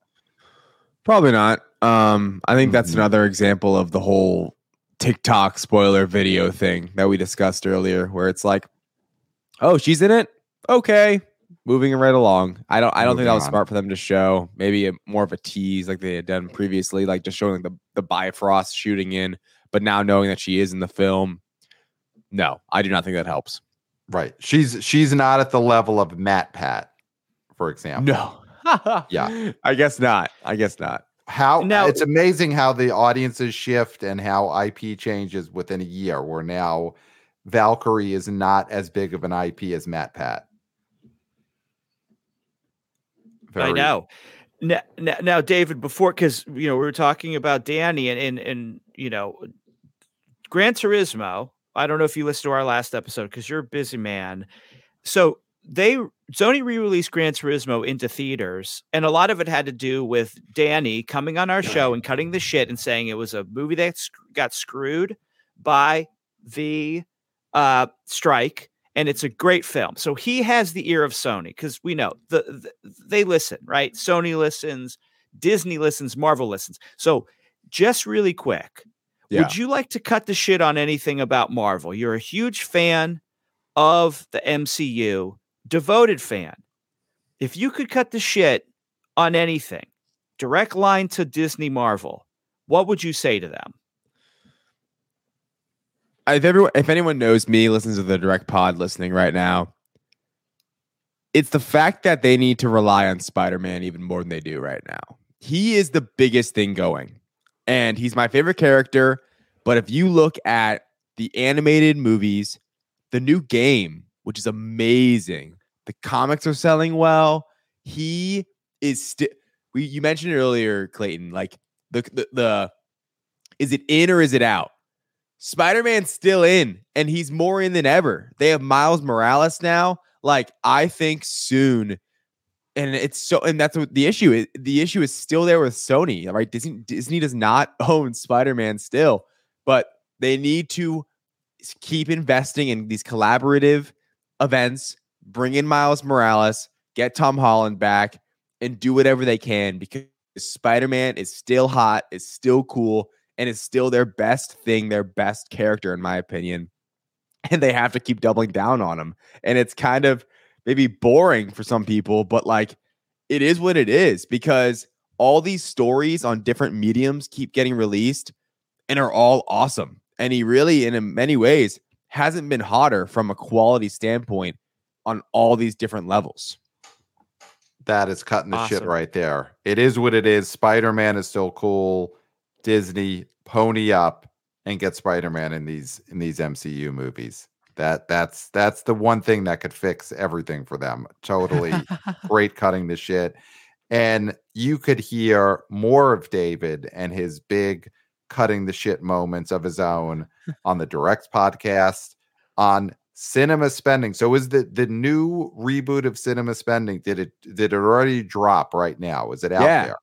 Probably not. Um, I think that's
Mhm.
another example of the whole TikTok spoiler video thing that we discussed earlier, where it's like, oh, she's in it. Okay, moving right along. I don't. I don't think that was
on.
smart for them to show. Maybe a, more of a tease like they had done previously, like just showing the the Bifrost shooting in, but now knowing that she is in the film. No, I do not think that helps.
Right. She's she's not at the level of MatPat, for example.
No.
Yeah.
I guess not. I guess not.
How
Now-
it's amazing how the audiences shift and how IP changes within a year. Where now Valkyrie is not as big of an IP as MatPat.
I know. Now, now, now David, before because you know we were talking about Danny and and and you know Gran Turismo. I don't know if you listened to our last episode because you're a busy man. So they Sony re-released Gran Turismo into theaters, and a lot of it had to do with Danny coming on our show and cutting the shit and saying it was a movie that got screwed by the uh, strike, and it's a great film. So he has the ear of Sony because we know the, the, they listen, right? Sony listens, Disney listens, Marvel listens. So just really quick,
Yeah.
would you like to cut the shit on anything about Marvel? You're a huge fan of the MCU, devoted fan. If you could cut the shit on anything, direct line to Disney Marvel, what would you say to them?
if everyone if anyone knows me listens to the direct pod listening right now it's the fact that they need to rely on spider-man even more than they do right now he is the biggest thing going and he's my favorite character but if you look at the animated movies the new game which is amazing the comics are selling well he is still you mentioned earlier clayton like the, the the is it in or is it out Spider Man's still in, and he's more in than ever. They have Miles Morales now. Like, I think soon, and it's so, and that's what the issue is. The issue is still there with Sony, right? Disney, Disney does not own Spider Man still, but they need to keep investing in these collaborative events, bring in Miles Morales, get Tom Holland back, and do whatever they can because Spider Man is still hot, is still cool, and is still their best thing, their best character, in my opinion. And they have to keep doubling down on him. And it's kind of maybe boring for some people, but like it is what it is because all these stories on different mediums keep getting released and are all awesome. And he really, in many ways, hasn't been hotter from a quality standpoint on all these different levels.
That is cutting the shit right there. It is what it is. Spider Man is still cool. Disney pony up and get Spider Man in these in these MCU movies. That that's that's the one thing that could fix everything for them. Totally great cutting the shit. And you could hear more of David and his big cutting the shit moments of his own on the direct podcast on cinema spending. So is the the new reboot of cinema spending did it did it already drop right now? Is it out
Yeah.
there?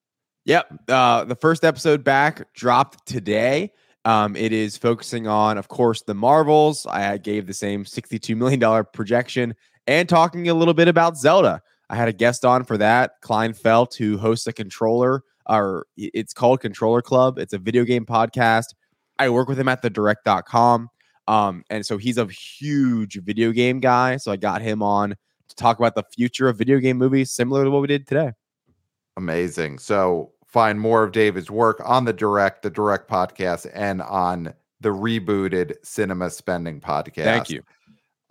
Yep. Uh, the first episode back dropped today. Um, it is focusing on, of course, the Marvels. I gave the same $62 million projection and talking a little bit about Zelda. I had a guest on for that, Klein Felt, who hosts a controller, or it's called Controller Club. It's a video game podcast. I work with him at the direct.com. Um, and so he's a huge video game guy. So I got him on to talk about the future of video game movies, similar to what we did today.
Amazing. So find more of David's work on the direct, the direct podcast, and on the rebooted cinema spending podcast.
Thank you.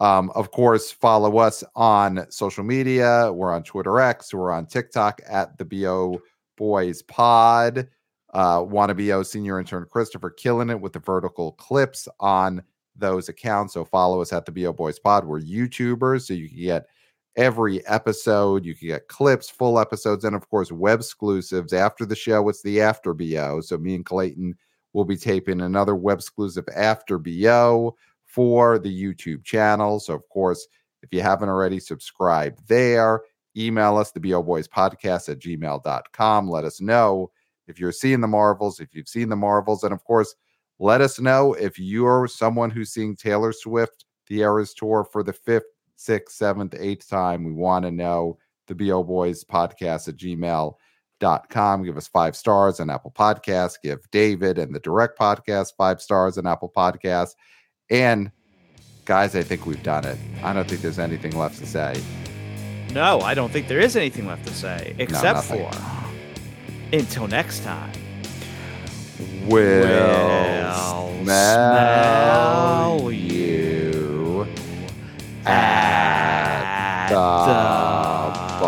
Um, of course, follow us on social media. We're on Twitter X, we're on TikTok at the BO Boys Pod. Uh, WannaBO senior intern Christopher killing it with the vertical clips on those accounts. So follow us at the BO Boys Pod. We're YouTubers, so you can get every episode. You can get clips, full episodes, and of course, web exclusives. After the show, it's the after BO. So me and Clayton will be taping another web exclusive after BO for the YouTube channel. So, of course, if you haven't already, subscribe there. Email us, the BO Boys Podcast at gmail.com. Let us know if you're seeing the Marvels, if you've seen the Marvels. And of course, let us know if you're someone who's seeing Taylor Swift, the Eras Tour for the fifth, sixth, seventh, eighth time. We want to know the BO Boys Podcast at gmail.com. Give us five stars on Apple Podcasts. Give David and the Direct Podcast five stars on Apple Podcasts. And guys, I think we've done it. I don't think there's anything left to say.
No, I don't think there is anything left to say except
nothing.
for until next time.
Will
Will
smell
smell
you
at
at the